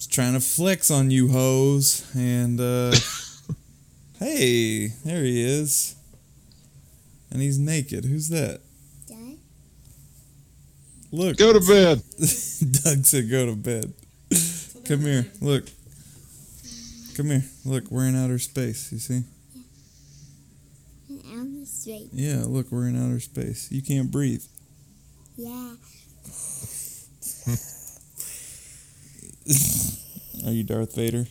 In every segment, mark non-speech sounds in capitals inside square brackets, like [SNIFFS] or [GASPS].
Just trying to flex on you hoes. And, uh, [LAUGHS] hey, there he is. And he's naked. Who's that? Dad? Look. Go to bed. [LAUGHS] Doug said go to bed. Come here. Look. Come here. Look, we're in outer space. You see? And I'm straight. Yeah, look, we're in outer space. You can't breathe. Yeah. [LAUGHS] Are you Darth Vader?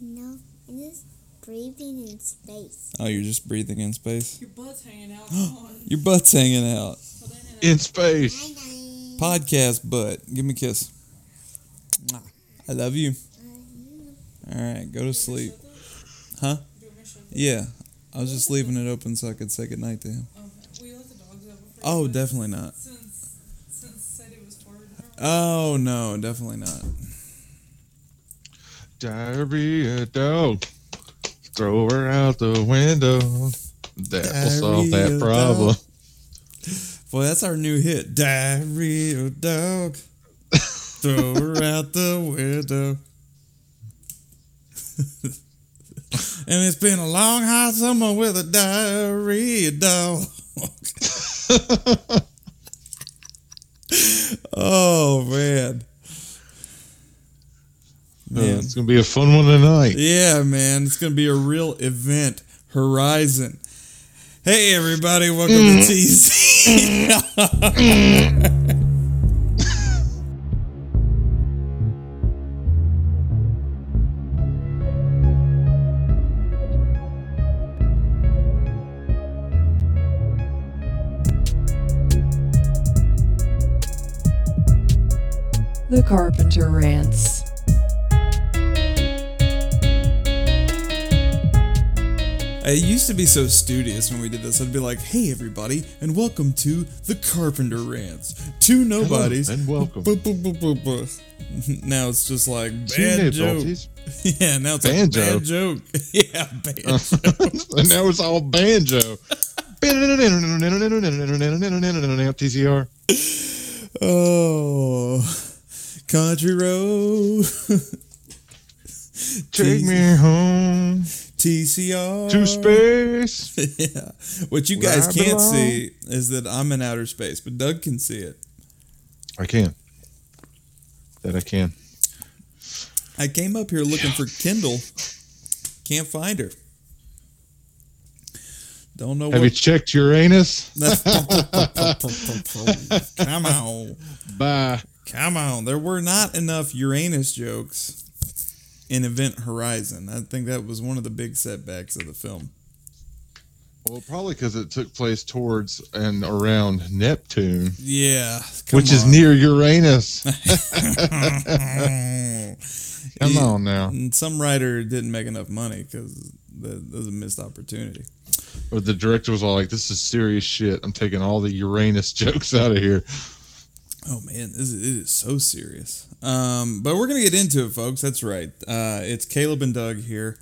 No, I'm just breathing in space. Oh, you're just breathing in space? Your butt's hanging out. [GASPS] Come on. Your butt's hanging out. Well, then it- In space. Podcast butt. Give me a kiss. Mwah. I love you. All right, go to sleep. Huh? do a mission. Yeah. I was just leaving it open so I could say goodnight to him. Oh, okay. Will let the dogs out Oh, definitely not. Since, since said it was hard. Oh, no, definitely not. Diarrhea dog. Throw her out the window. That will solve that problem. Boy, that's our new hit. Diarrhea dog. Throw her out the window. [LAUGHS] and it's been a long hot summer with a diarrhea dog. [LAUGHS] [LAUGHS] oh man. Yeah, Man. it's gonna be a fun one tonight. Yeah, man. It's going to be a real event. Horizon. Hey, everybody. Welcome to mm. TC. The Carpenter Rants. I used to be so studious when we did this. I'd be like, hey, everybody, and welcome to the Carpenter Rants. Two nobodies. and welcome. Bu- bu- bu- bu- bu. [LAUGHS] Now it's just like bad joke. [LAUGHS] Yeah, now it's Banjo. a bad joke. [LAUGHS] yeah, bad and now it's all banjo. TCR. Oh, country road. Take me home TCR. to space. [LAUGHS] yeah. What you guys can't see is that I'm in outer space, but Doug can see it. I can. That I can. I came up here looking for Kindle. Can't find her. Don't know Have you checked Uranus? [LAUGHS] come on. Bye. Come on. There were not enough Uranus jokes in Event Horizon. I think that was one of the big setbacks of the film. Well, probably because it took place towards and around Neptune, Yeah. which is near Uranus. [LAUGHS] Come Yeah. on now. And some writer didn't make enough money because that was a missed opportunity. But the director was all like, "This is serious shit. I'm taking all the Uranus [LAUGHS] jokes out of here." Oh man, this is, it is so serious. Um, but we're gonna get into it, folks. That's right. Uh, it's Caleb and Doug here.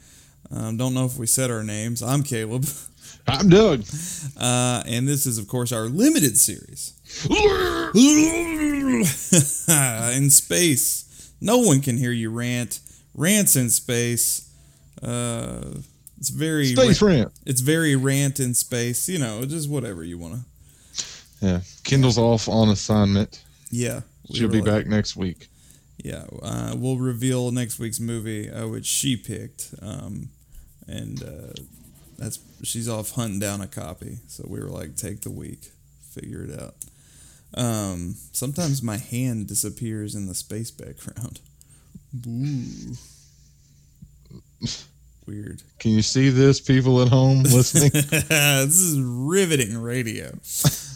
Um, don't know if we said our names. I'm Caleb, [LAUGHS] I'm Doug. uh, and this is, of course, our limited series [LAUGHS] in space. No one can hear you rant. Rants in space. Uh, it's very Space rant. It's very rant in space. You know, just whatever you want to. Yeah, Kindle's off on assignment. Yeah, we She'll be like- back next week. Yeah, uh, we'll reveal next week's movie, uh, which she picked, um, and uh, that's she's off hunting down a copy. So we were like, take the week, figure it out. Um, sometimes my hand disappears in the space background. Ooh. Weird. Can you see this, people at home listening? [LAUGHS] this is riveting radio.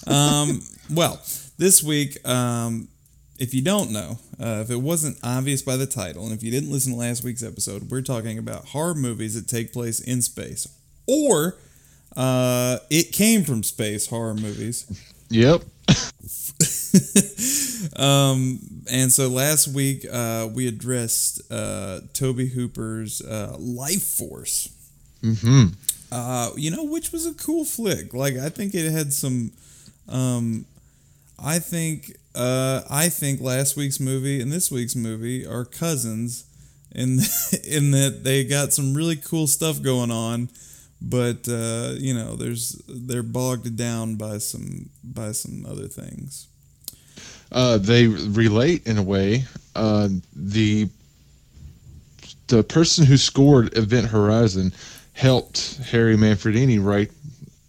Um, well, this week, um, if you don't know, uh, if it wasn't obvious by the title, and if you didn't listen to last week's episode, we're talking about horror movies that take place in space, or uh, it came from space horror movies. yep. [LAUGHS] um, and so last week uh, we addressed uh, Tobe Hooper's uh, Life Force. hmm Uh, you know, which was a cool flick. Like I think it had some. Um, I think uh, I think last week's movie and this week's movie are cousins in [LAUGHS] in that they got some really cool stuff going on, but uh, you know, there's they're bogged down by some by some other things. Uh, they relate in a way. Uh, the the person who scored Event Horizon helped Harry Manfredini write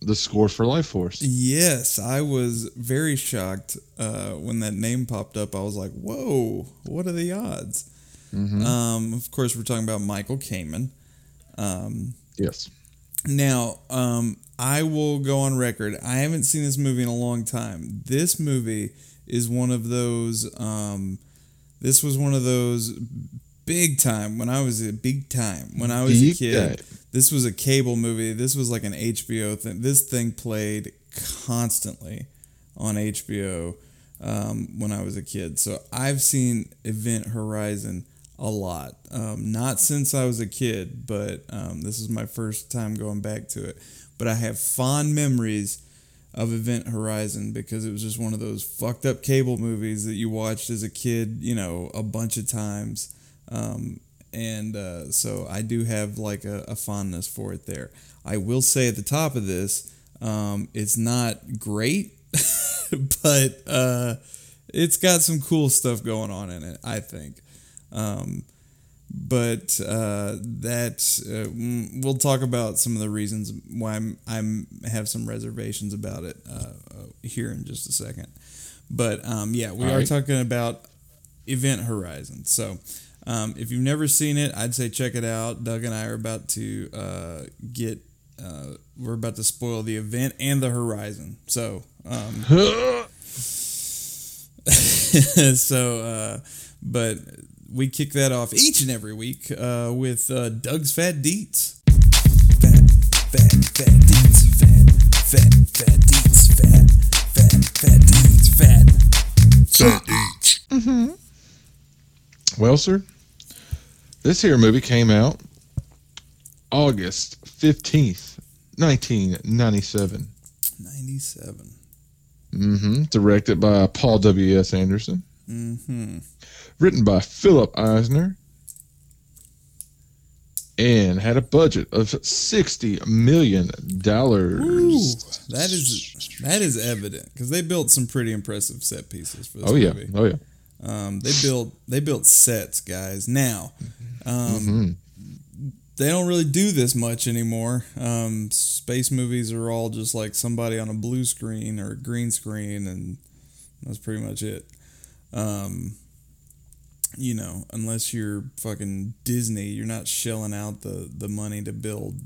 the score for Life Force. Yes, I was very shocked uh, when that name popped up. I was like, "Whoa, what are the odds?" Um, of course, we're talking about Michael Kamen. Um, Yes. Now, um, I will go on record. I haven't seen this movie in a long time. This movie is one of those. Um, this was one of those big time when I was a big time when I was a kid. time. This was a cable movie. This was like an HBO thing. This thing played constantly on HBO um, when I was a kid. So I've seen Event Horizon a lot. Um, not since I was a kid, but um, this is my first time going back to it. But I have fond memories of Event Horizon because it was just one of those fucked up cable movies that you watched as a kid, you know, a bunch of times. Um, and uh, so I do have like a, a fondness for it there. I will say at the top of this, um, it's not great, [LAUGHS] but uh, it's got some cool stuff going on in it. I think. Um, but uh, that uh, mm, we'll talk about some of the reasons why I'm, I'm have some reservations about it uh, uh, here in just a second. But um, yeah, we All are right. talking about Event Horizon. So um, if you've never seen it, I'd say check it out. Doug and I are about to uh, get uh, we're about to spoil the event and the horizon. So um, [LAUGHS] [LAUGHS] so uh, but we kick that off each and every week uh, with uh, Doug's Fat Deets. Fat, fat, fat deets, fat, fat, fat deets, fat, fat, fat deets, fat. Fat deets. Mm-hmm. Well, sir, this here movie came out August 15th, 1997. 97. Mm-hmm. Directed by Paul W.S. Anderson. Mm-hmm. Written by Philip Eisner. And had a budget of $60 million. Ooh, that is that is evident because they built some pretty impressive set pieces for this Oh, yeah. Oh, yeah. Um, they built they built sets, guys. Now, um, Mhm. they don't really do this much anymore. Um, space movies are all just like somebody on a blue screen or a green screen, and that's pretty much it. Um, you know, unless you're fucking Disney, you're not shelling out the the money to build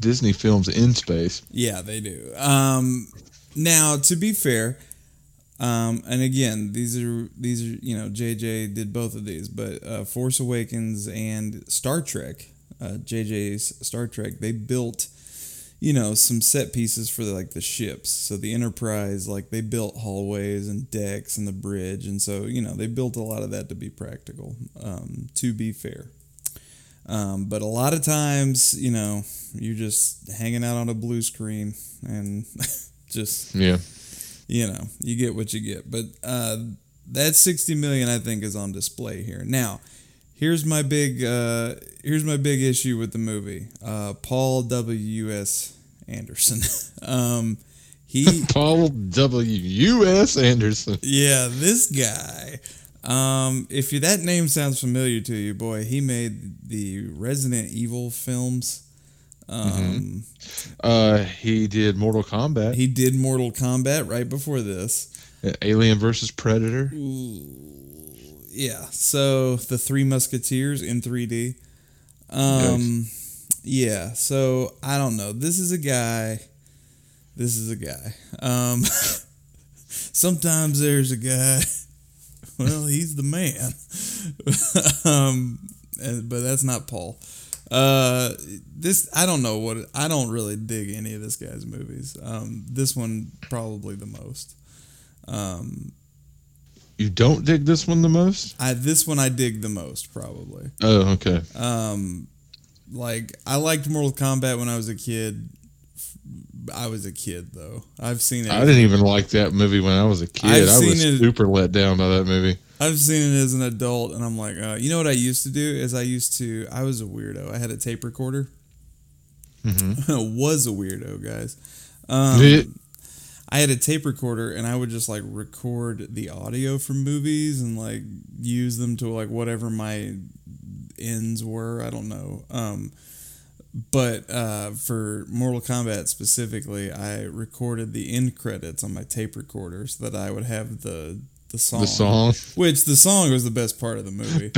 Disney films in space. yeah, they do. Um, now, to be fair, um, and again, these are these are you know JJ did both of these, but uh, Force Awakens and Star Trek, uh, JJ's Star Trek, they built you know some set pieces for like the ships. So the Enterprise, like they built hallways and decks and the bridge, and so you know they built a lot of that to be practical. Um, to be fair. Um, but a lot of times, you know, you're just hanging out on a blue screen and [LAUGHS] just, Yeah. You know, you get what you get. But uh, that 60 million, I think, is on display here. Now, here's my big, uh, here's my big issue with the movie. Uh, Paul W. S. Anderson. [LAUGHS] um, he, [LAUGHS] Paul W.U.S. Anderson. yeah, this guy. Um, if you, that name sounds familiar to you, boy, he made the Resident Evil films. Um, Uh, he did Mortal Kombat, He did Mortal Kombat right before this. Alien versus Predator. Ooh, Yeah, so the Three Musketeers in 3D. Um, yeah, so I don't know. This is a guy. This is a guy. Um, [LAUGHS] sometimes there's a guy. [LAUGHS] Well, he's the man. [LAUGHS] um, but that's not Paul. Uh, this I don't know what I don't really dig any of this guy's movies. Um, this one probably the most. Um, You don't dig this one the most? I this one I dig the most probably. Oh, okay. Um, like I liked Mortal Kombat when I was a kid. I was a kid though. I've seen it. I didn't even like that movie when I was a kid. I've I was it- super let down by that movie. I've seen it as an adult, and I'm like, uh, you know what I used to do is I used to. I was a weirdo. I had a tape recorder. [LAUGHS] was a weirdo, guys. Um, I had a tape recorder, and I would just like record the audio from movies and like use them to like whatever my ends were. I don't know. Um, but uh, for Mortal Kombat specifically, I recorded the end credits on my tape recorder so that I would have the the song. the song. Which the song was the best part of the movie.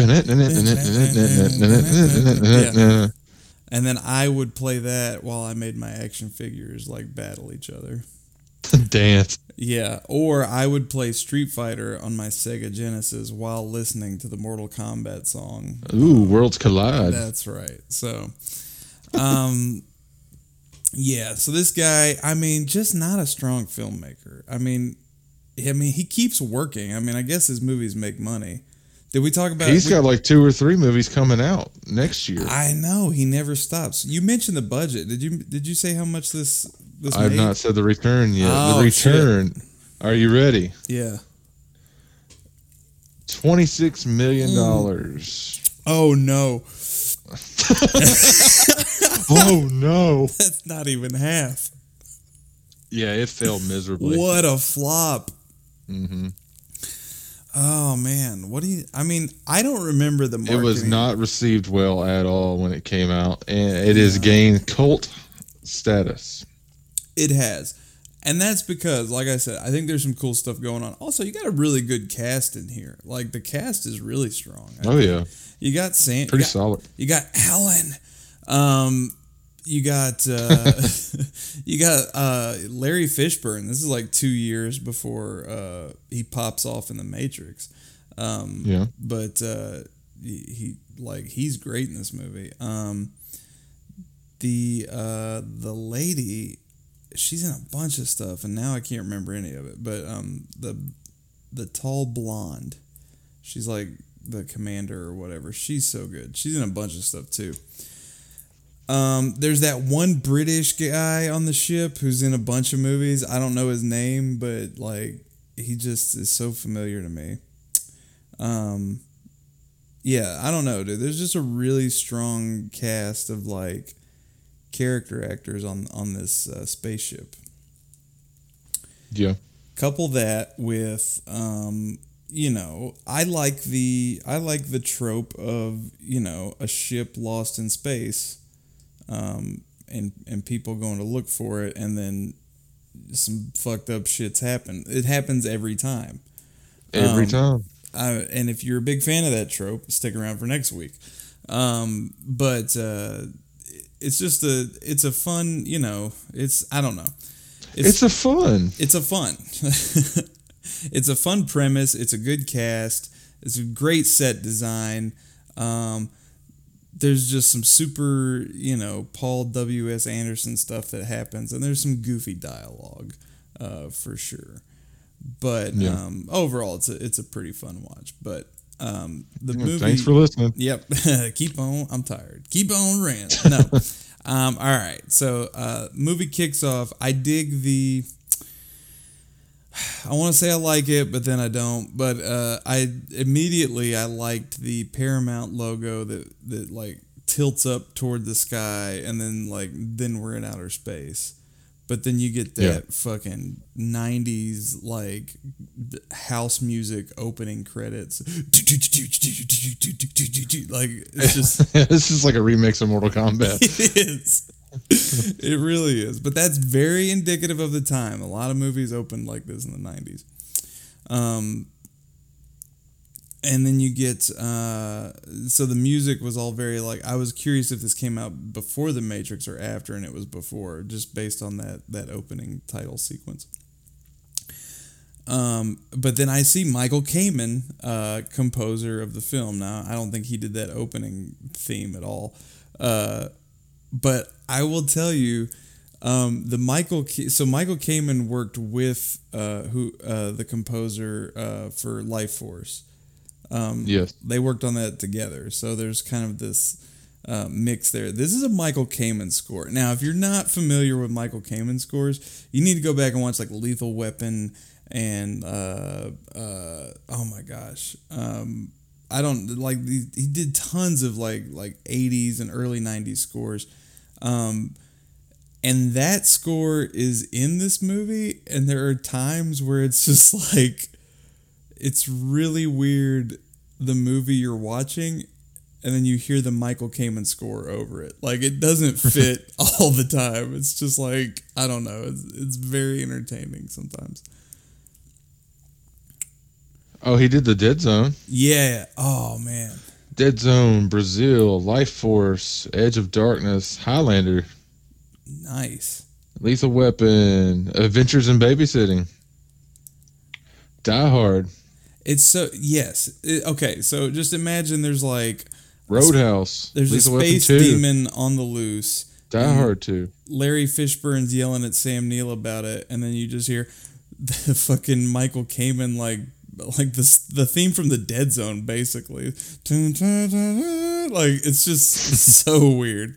[LAUGHS] And then I would play that while I made my action figures like battle each other. Dance. Yeah, or I would play Street Fighter on my Sega Genesis while listening to the Mortal Kombat song. Ooh, worlds collide. That's right. So, um, yeah. So this guy, I mean, just not a strong filmmaker. I mean, I mean, he keeps working. I mean, I guess his movies make money. Did we talk about? He's we- got like two or three movies coming out next year. I know he never stops. You mentioned the budget. Did you did you say how much this this I've not said the return yet. Oh, the return. Are you ready? Yeah. Twenty-six million Mm. dollars. Oh no, [LAUGHS] oh no! [LAUGHS] that's not even half. Yeah, it failed miserably. What a flop. Hmm Oh man, what do you? I mean, I don't remember the It was not received well at all when it came out, and it has gained cult status. It has, and that's because, like I said, I think there's some cool stuff going on. Also, you got a really good cast in here. Like the cast is really strong. I Oh think. yeah, you got Sam. pretty you got, solid. You got Alan. Um, you got uh, [LAUGHS] you got uh, Larry Fishburne. This is like two years before uh, he pops off in the Matrix. Um, Yeah, but uh, he, he like he's great in this movie. Um, the uh, the lady, she's in a bunch of stuff, and now I can't remember any of it. But um, the the tall blonde, she's like the commander or whatever. She's so good. She's in a bunch of stuff too. Um, there's that one British guy on the ship who's in a bunch of movies. I don't know his name, but like he just is so familiar to me. Um, yeah, I don't know, dude. There's just a really strong cast of like character actors on on this uh, spaceship. yeah. Couple that with um, you know, I like the I like the trope of you know a ship lost in space, um, and and people going to look for it, and then some fucked up shits happen. It happens every time. Every Um, time. Uh, and if you're a big fan of that trope, stick around for next week. Um, but uh, it's just a it's a fun you know it's I don't know It's, a fun. it's a fun [LAUGHS] it's a fun premise it's a good cast it's a great set design um, there's just some super you know paul w.s anderson stuff that happens and there's some goofy dialogue uh, for sure but Yeah. um, overall it's a, it's a pretty fun watch but um, the Yeah, movie Thanks for listening. Yep. [LAUGHS] Keep on. I'm tired. Keep on rant. No. [LAUGHS] um, all right. So, uh, movie kicks off. I dig the. [SIGHS] I want to say I like it, but then I don't. But uh, I immediately I liked the Paramount logo that that like tilts up toward the sky, and then like then we're in outer space. But then you get that Yeah. fucking '90s like house music opening credits. [LAUGHS] Like it's just [LAUGHS] this is like a remix of Mortal Kombat. [LAUGHS] it is. [LAUGHS] It really is. But that's very indicative of the time. A lot of movies opened like this in the 90s. Um, and then you get, uh, so the music was all very like, I was curious if this came out before The Matrix or after, and it was before, just based on that, that opening title sequence. Um, but then I see Michael Kamen, uh, composer of the film. Now, I don't think he did that opening theme at all. Uh, but I will tell you, um, the Michael K- so Michael Kamen worked with uh, who uh, the composer uh, for Life Force. Um, yes. They worked on that together, so there's kind of this uh, mix there. This is a Michael Kamen score. Now, if you're not familiar with Michael Kamen scores, you need to go back and watch like Lethal Weapon and uh, uh, oh my gosh, um, I don't like he, he did tons of like like 80s and early 90s scores. Um, and that score is in this movie and there are times where it's [LAUGHS] just like it's really weird the movie you're watching and then you hear the Michael Kamen score over it. Like it doesn't [LAUGHS] fit all the time. It's just like I don't know. It's, it's very entertaining sometimes. Oh, he did the Dead Zone. Yeah. Oh man. Dead Zone, Brazil, Life Force, Edge of Darkness, Highlander, Nice. Lethal Weapon, Adventures in Babysitting, Die Hard, It's so yes. It- okay, so just imagine there's like Roadhouse, there's Lethal a space Weapon 2, demon on the loose. Die Hard 2. Larry Fishburne's yelling at Sam Neill about it, and then you just hear [LAUGHS] the fucking Michael Kamen like like this the theme from the Dead Zone basically. Like it's just [LAUGHS] so weird.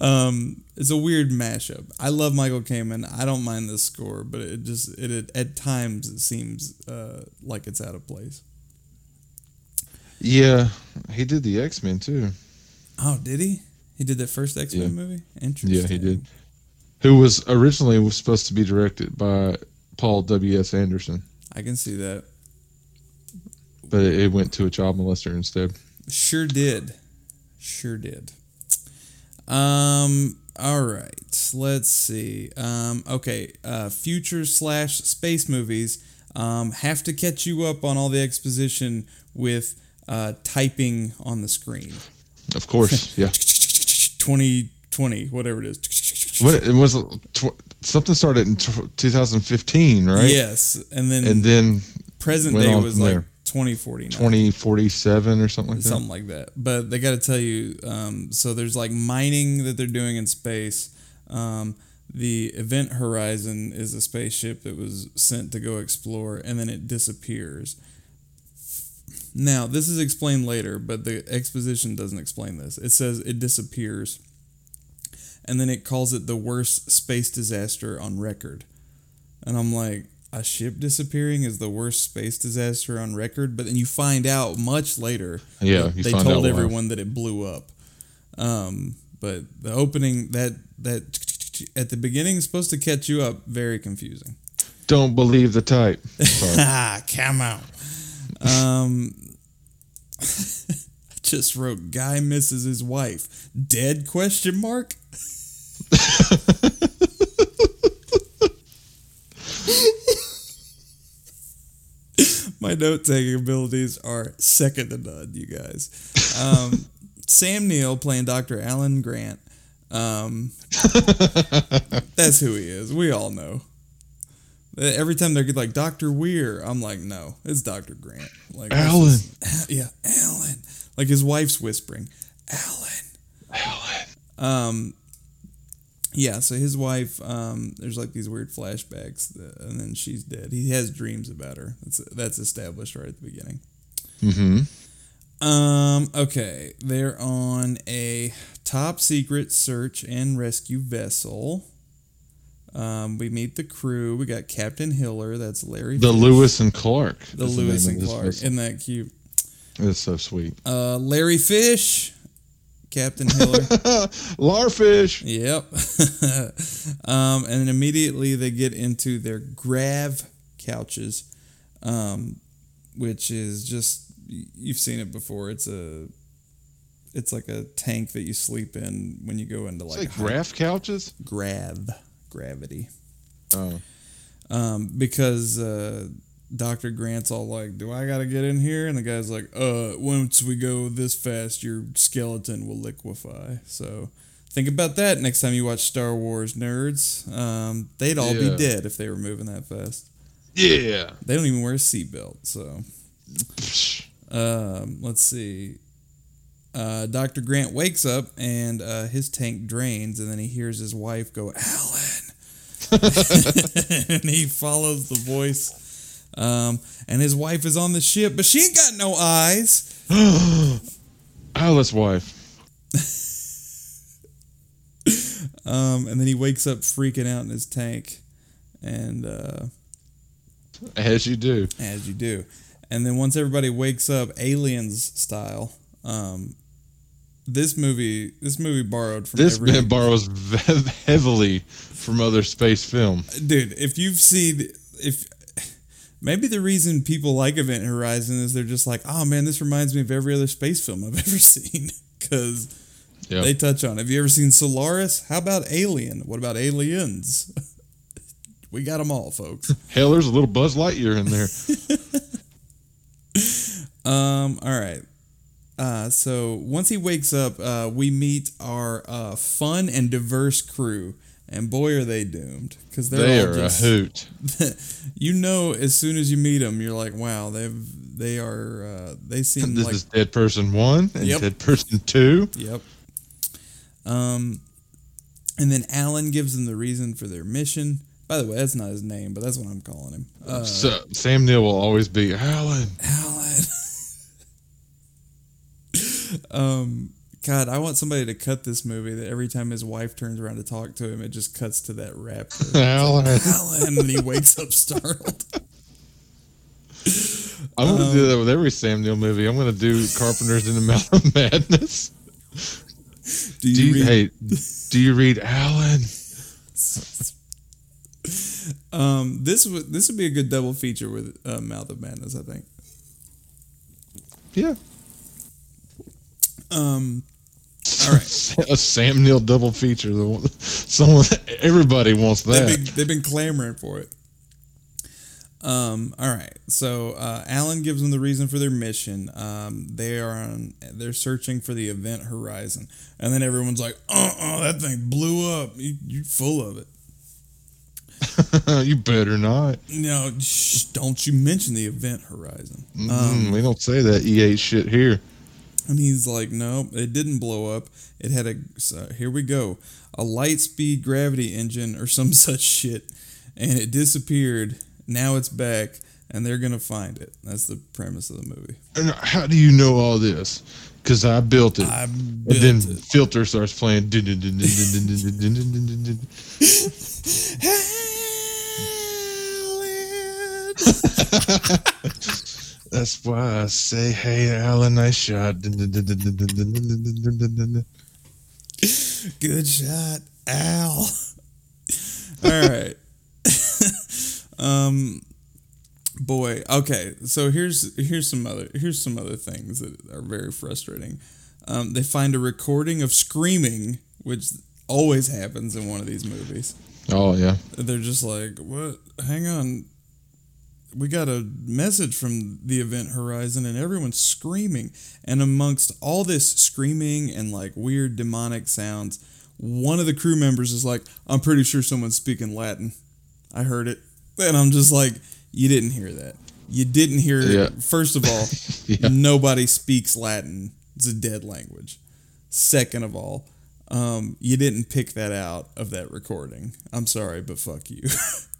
Um, it's a weird mashup. I love Michael Kamen. I don't mind this score, but it just it, it at times it seems uh, like it's out of place. Yeah, he did the X Men too. Oh, did he? He did that first X Men Yeah. movie. Interesting. Yeah, he did. Who was originally was supposed to be directed by Paul W. S. Anderson, I can see that. But it, went to a child molester instead. Sure did. Sure did. Um. All right. Let's see. Um. Okay. Uh. Future slash space movies. Um. Have to catch you up on all the exposition with uh typing on the screen. Of course, [LAUGHS] yeah. Twenty twenty, whatever it is. What it was tw- something started in tw 2015, right? Yes, and then And then present day was like there. twenty forty nine. 2047 or something like that. something like that. But they got to tell you, um, so there's like mining that they're doing in space. Um, the Event Horizon is a spaceship that was sent to go explore, and then it disappears. Now, this is explained later, but the exposition doesn't explain this. It says it disappears, and then it calls it the worst space disaster on record. And I'm like, a ship disappearing is the worst space disaster on record, but then you find out much later Yeah, they told out everyone that it blew up. Um, but the opening that that at the beginning is supposed to catch you up. Very confusing. Don't believe the type. [LAUGHS] Ah, come on. Um, [LAUGHS] I just wrote guy misses his wife. Dead? Question mark. [LAUGHS] My note taking abilities are second to none, you guys. Um, [LAUGHS] Sam Neill playing Dr. Alan Grant. Um, [LAUGHS] that's who he is. We all know. Every time they're like Doctor Weir, I'm like, no, it's Doctor Grant. Like Alan. is- [LAUGHS] yeah, Alan. Like his wife's whispering, Alan. Alan. Um, yeah. So his wife, um, there's like these weird flashbacks, that, and then she's dead. He has dreams about her. That's that's established right at the beginning. Mm-hmm. Um, okay, they're on a top secret search and rescue vessel. Um, we meet the crew. We got Captain Hiller. That's Larry. The Fish. Lewis and Clark. The Lewis name and Clark. Isn't that cute? It's so sweet. Uh, Larry Fish, Captain Hiller. [LAUGHS] Larfish. Yep. [LAUGHS] um, and then immediately they get into their grav couches, um, which is just you've seen it before. It's a it's like a tank that you sleep in when you go into like, like graph couches. grav gravity. Oh. Um, because uh, Dr. Grant's all like, Do I got to get in here? And the guy's like, Uh, once we go this fast, your skeleton will liquefy. So think about that next time you watch Star Wars, nerds. Um, they'd all be dead if they were moving that fast. Yeah. They don't even wear a seatbelt. So um, let's see. Uh, Dr. Grant wakes up and uh, his tank drains, and then he hears his wife go, Alan. [LAUGHS] and he follows the voice. Um, and his wife is on the ship, but she ain't got no eyes. [GASPS] Alice wife. [LAUGHS] Um, and then he wakes up freaking out in his tank. And uh, As you do. as you do. And then once everybody wakes up, aliens style, um, this movie this movie borrowed from This every man borrows [LAUGHS] heavily from other space film. dude. If you've seen if maybe the reason people like Event Horizon is they're just like, oh man, this reminds me of every other space film I've [LAUGHS] ever seen because Yeah. they touch on. it. Have you ever seen Solaris? How about Alien? What about Aliens? [LAUGHS] we got them all, folks. [LAUGHS] Hell, there's a little Buzz Lightyear in there. Um. All right. Uh, so once he wakes up, uh, we meet our uh, fun and diverse crew, and boy, are they doomed because they're they all just, a hoot. [LAUGHS] you know, as soon as you meet them, you're like, wow, they've they are uh, they seem like This like is Dead Person 1 and Yep. Dead Person 2. yep. Um, and then Alan gives them the reason for their mission. By the way, that's not his name, but that's what I'm calling him. Uh, so, Sam Neill will always be Alan. Alan. [LAUGHS] um, God, I want somebody to cut this movie that every time his wife turns around to talk to him, it just cuts to that rap. [LAUGHS] Alan. Alan, and he wakes up startled. I'm going to Um, do that with every Sam Neill movie. I'm going to do Carpenters in the Mouth of Madness. Do Do you, you, read? hey, do you read Alan? Um, this would this would be a good double feature with uh, Mouth of Madness, I think. Yeah. Um, all right, [LAUGHS] A Sam Neill double feature. The Someone, everybody wants they've that. been, they've been clamoring for it. Um, all right, so uh, Alan gives them the reason for their mission. Um, they are on, they're searching for the event horizon, and then everyone's like, "Uh, uh that thing blew up. You, you're full of it." [LAUGHS] you better not. No, shh, don't you mention the event horizon. Um, Mm, we don't say that E8 shit here. And he's like, no, it didn't blow up. It had a, so here we go, a light speed gravity engine or some such shit. And it disappeared. Now it's back and they're going to find it. That's the premise of the movie. And how do you know all this? Because I built it. I and then it. filter starts playing. That's why I say, hey, Alan, nice shot. Good shot, Al. All right. um, boy. Okay. So here's here's some other here's some other things that are very frustrating. Um, they find a recording of screaming, which always happens in one of these movies. Oh yeah. They're just like, what? Hang on we got a message from the event horizon and everyone's screaming. And amongst all this screaming and like weird demonic sounds, one of the crew members is like, I'm pretty sure someone's speaking Latin. I heard it. And I'm just like, you didn't hear that. You didn't hear Yeah. it. First of all, [LAUGHS] Yeah. nobody speaks Latin. It's a dead language. Second of all, um, you didn't pick that out of that recording. I'm sorry, but fuck you. [LAUGHS]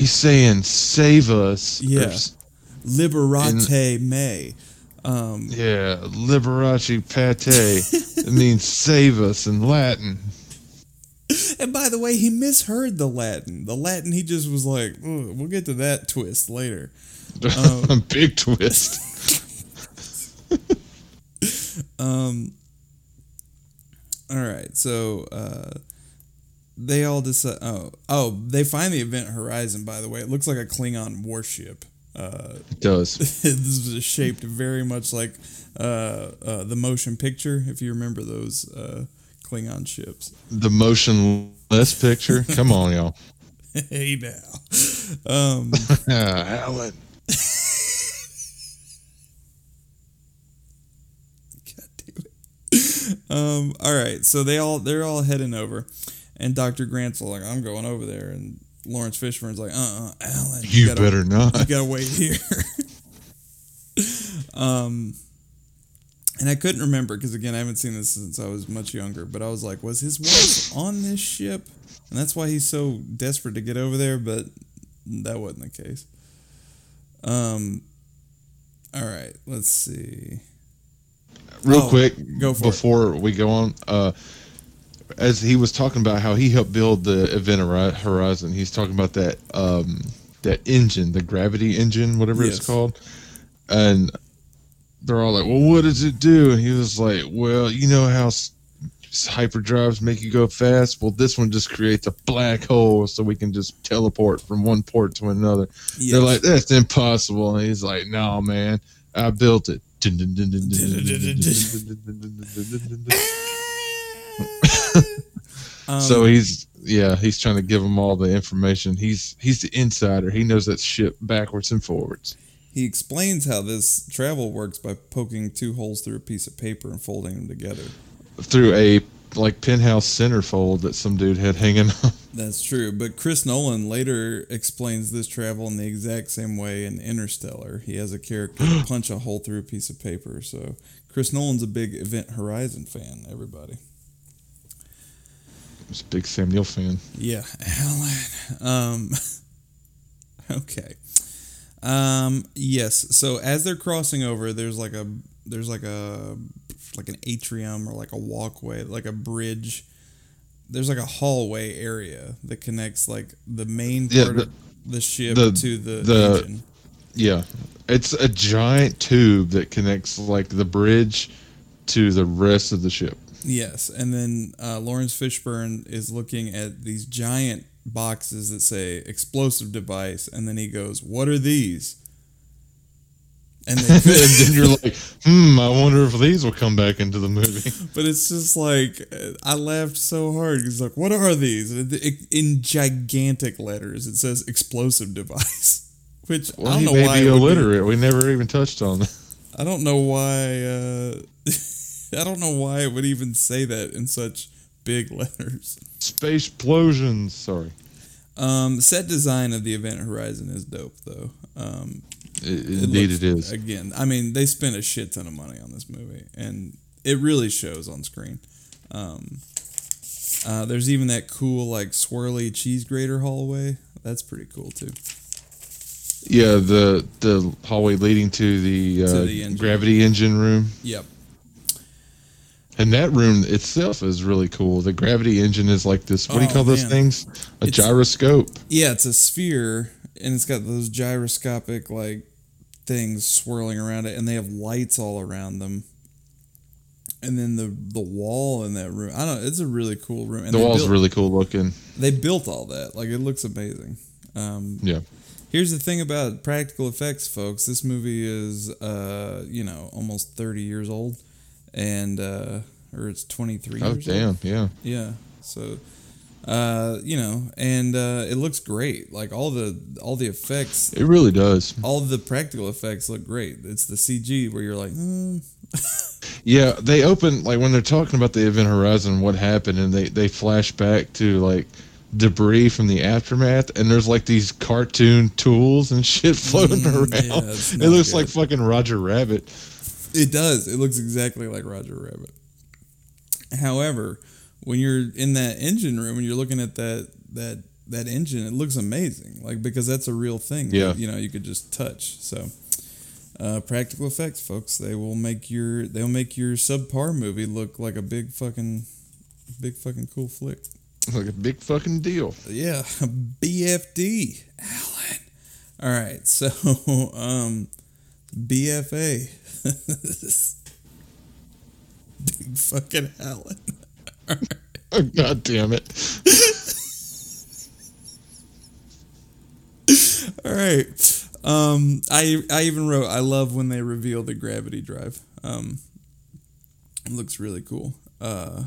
He's saying, save us. Yes. Yeah. Liberate me. Um, Yeah, Liberace Pate. it [LAUGHS] means save us in Latin. and by the way, he misheard the Latin. The Latin, he just was like, "Ugh, we'll get to that twist later. [LAUGHS] Um, Big twist. [LAUGHS] Um, all right, so uh, they all decide. Oh, oh, they find the event horizon. By the way, it looks like a Klingon warship. Uh, It does. [LAUGHS] this is shaped very much like uh, uh, the motion picture. If you remember those uh, Klingon ships. The motionless picture. [LAUGHS] Come on, y'all. hey now, um, [LAUGHS] Alan. God damn it. Um, all right, so they all they're all heading over, and Doctor Grant's like, "I'm going over there," and Lawrence Fishburne's like, "Uh, uh Alan, You gotta- better not. you gotta wait here." [LAUGHS] um, and I couldn't remember because again, I haven't seen this since I was much younger. But I was like, was his wife on this ship? And that's why he's so desperate to get over there. But that wasn't the case. Um. All right, let's see. Real Oh, quick, go for it. before we go on, uh, as he was talking about how he helped build the Event Horizon, he's talking about that um, that engine, the gravity engine, whatever Yes. it's called, and they're all like, "Well, what does it do?" And he was like, "Well, you know how hyperdrives make you go fast. Well, this one just creates a black hole, so we can just teleport from one port to another." Yes. They're like, "That's impossible," and he's like, "No, man, I built it." [LAUGHS] [LAUGHS] [LAUGHS] Um, so he's yeah, he's trying to give them all the information. He's he's the insider. He knows that ship backwards and forwards. he explains how this travel works by poking two holes through a piece of paper and folding them together. Through a like penthouse centerfold that some dude had hanging on. [LAUGHS] That's true, but Chris Nolan later explains this travel in the exact same way in Interstellar. He has a character [GASPS] punch a hole through a piece of paper. So Chris Nolan's a big Event Horizon fan. Everybody, He's a big Sam Neill fan. yeah, Alan. Um, [LAUGHS] okay. Um, yes. So as they're crossing over, there's like a there's like a like an atrium or like a walkway, like a bridge. There's like a hallway area that connects like the main Yeah, part the- of the ship the- to the, the- engine. Yeah, it's a giant tube that connects like the bridge to the rest of the ship. Yes, and then uh, Lawrence Fishburne is looking at these giant boxes that say explosive device, and then he goes, "What are these?" And [LAUGHS] and then you're like, hmm, I wonder if these will come back into the movie. [LAUGHS] but it's just like I laughed so hard. He's like, "What are these?" And it- it- in gigantic letters, it says explosive device, [LAUGHS] which Well, I don't know why be it be- illiterate. We never even touched on that. I don't know why. Uh, [LAUGHS] I don't know why it would even say that in such big [LAUGHS] letters. Space explosions. Sorry. Um, set design of the Event Horizon is dope, though. Um, it Indeed, looks- it is. Again, I mean, they spent a shit ton of money on this movie, and it really shows on screen. Um, uh, there's even that cool, like, swirly cheese grater hallway. That's pretty cool, too. Yeah, the the hallway leading to the, uh, the engine. gravity engine room, Yep. And that room itself is really cool. The gravity engine is like this. What do you Oh, call those things? A It's- gyroscope. Yeah, it's a sphere, and it's got those gyroscopic, like, things swirling around it, and they have lights all around them. And then the the wall in that room, I don't. know, It's a really cool room. And the wall's built- really cool looking. they built all that. Like it looks amazing. Um, Yeah. here's the thing about practical effects, folks. This movie is, uh, you know, almost 30 years old, and uh, or it's 23 Oh years old. damn. Yeah. Yeah. So, uh, you know, and uh, it looks great. Like all the all the effects, It really does. all the practical effects look great. It's the CG where you're like, hmm. [LAUGHS] Yeah, they open like when they're talking about the event horizon, what happened, and they they flash back to like debris from the aftermath, and there's like these cartoon tools and [LAUGHS] shit floating Mm, around. yeah, it looks good. like fucking Roger Rabbit. It does. It looks exactly like Roger Rabbit. However, when you're in that engine room and you're looking at that that that engine, it looks amazing. Like because that's a real thing. that, Yeah. you know, you could just touch. So, uh, practical effects, folks. They will make your they'll make your subpar movie look like a big fucking big fucking cool flick. Like a big fucking deal. Yeah, BFD, Alan. All right, so [LAUGHS] um, BFA, big fucking. Oh, [LAUGHS] God damn it. All right, um, I I even wrote I love when they reveal the gravity drive. Um, it looks really cool. Uh,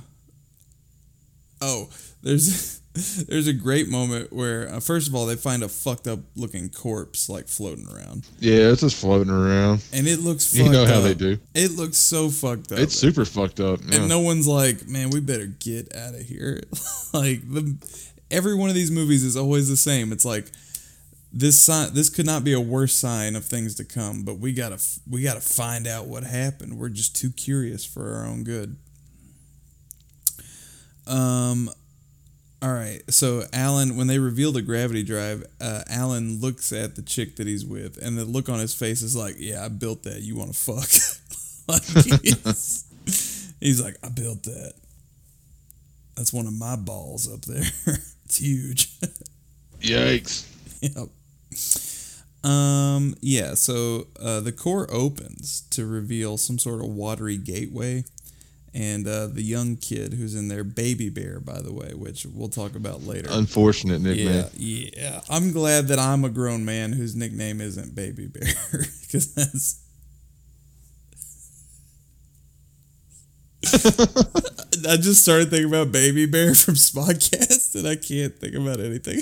oh, there's [LAUGHS] there's a great moment where uh, first of all they find a fucked up looking corpse like floating around. Yeah, it's just floating around. And it looks You know how up. they do. It looks so fucked up. It's super fucked up. Yeah. And no one's like, man, we better get out of here. [LAUGHS] like the every one of these movies is always the same. It's like this sign this could not be a worse sign of things to come, but we got to we got to find out what happened. We're just too curious for our own good. Um all right. So Alan, when they reveal the gravity drive, uh, Alan looks at the chick that he's with, and the look on his face is like, "Yeah, I built that. You want to fuck?" [LAUGHS] like, he's, he's like, "I built that. That's one of my balls up there. [LAUGHS] it's huge." Yikes. yep. Um, yeah, so uh, the core opens to reveal some sort of watery gateway. And uh, the young kid who's in there, Baby Bear, by the way, which we'll talk about later. Unfortunate nickname. Yeah, yeah. I'm glad that I'm a grown man whose nickname isn't Baby Bear [LAUGHS] because that's. [LAUGHS] I just started thinking about Baby Bear [LAUGHS] from Spotcast, and I can't think about anything.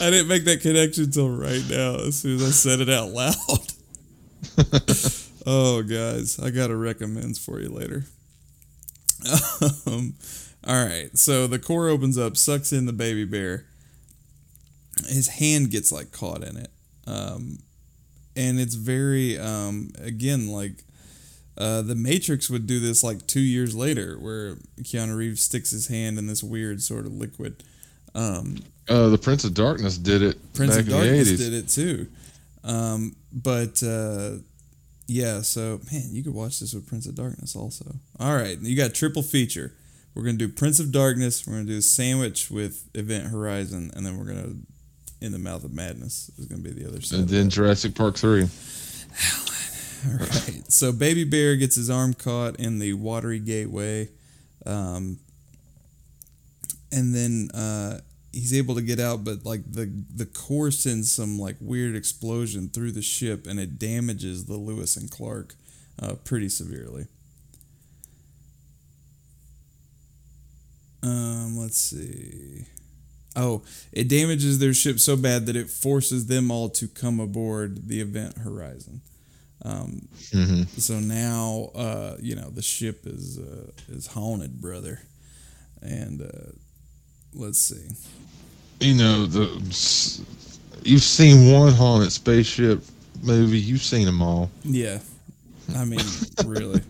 I didn't make that connection until right now, as soon as I said it out loud. Oh, guys, I got a recommends for you later. [LAUGHS] Um, all right, so the core opens up, sucks in the baby bear. His hand gets like caught in it, um, and it's very um, again like uh, the Matrix would do this like two years later, where Keanu Reeves sticks his hand in this weird sort of liquid. Um, Uh, the Prince of Darkness did it Prince of Darkness 80s. did it too. Um, but uh, yeah, so man, you could watch this with Prince of Darkness also. All right, you got triple feature. We're gonna do Prince of Darkness. We're gonna do a sandwich with Event Horizon, and then we're gonna in the Mouth of Madness is gonna be the other side. And then. Jurassic Park 3. All right. So Baby Bear gets his arm caught in the watery gateway, um, and then uh, he's able to get out, but like the the core sends some like weird explosion through the ship, and it damages the Lewis and Clark uh, pretty severely. Um, let's see. Oh, it damages their ship so bad that it forces them all to come aboard the Event Horizon. Um, hmm so now, uh, you know, the ship is uh, is haunted, brother. And uh, let's see. You know, the you've seen one haunted spaceship movie. You've seen them all. Yeah, I mean, really.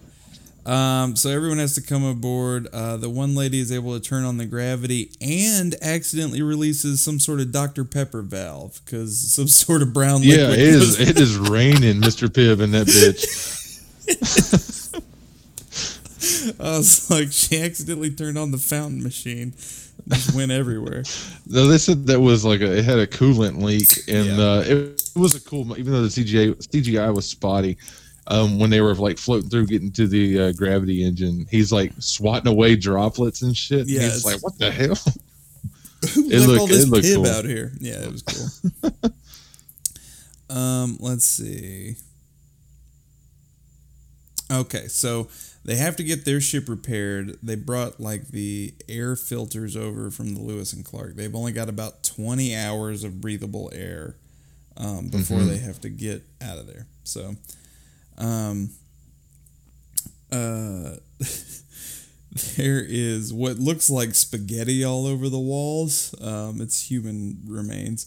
Um, so everyone has to come aboard. Uh, the one lady is able to turn on the gravity and accidentally releases some sort of Dr Pepper valve because some sort of brown Yeah, liquid. it is. It is raining, [LAUGHS] Mr. Pibb, in that bitch. [LAUGHS] I was like, she accidentally turned on the fountain machine. Just went everywhere. [LAUGHS] No, they said that was like a, it had a coolant leak, and Yeah. uh, it, it was a cool. Even though the CGI CGI was spotty, um, when they were like floating through, getting to the uh, gravity engine, he's like swatting away droplets and shit. and Yeah, he's it's- like, "What the hell?" [LAUGHS] Who It left looked- all this it looked pib cool. out here? Yeah, it was cool. [LAUGHS] um, let's see. Okay, so they have to get their ship repaired. They brought like the air filters over from the Lewis and Clark. They've only got about twenty hours of breathable air um, before Mhm. they have to get out of there. So, um, uh. [LAUGHS] there is what looks like spaghetti all over the walls. Um, it's human remains.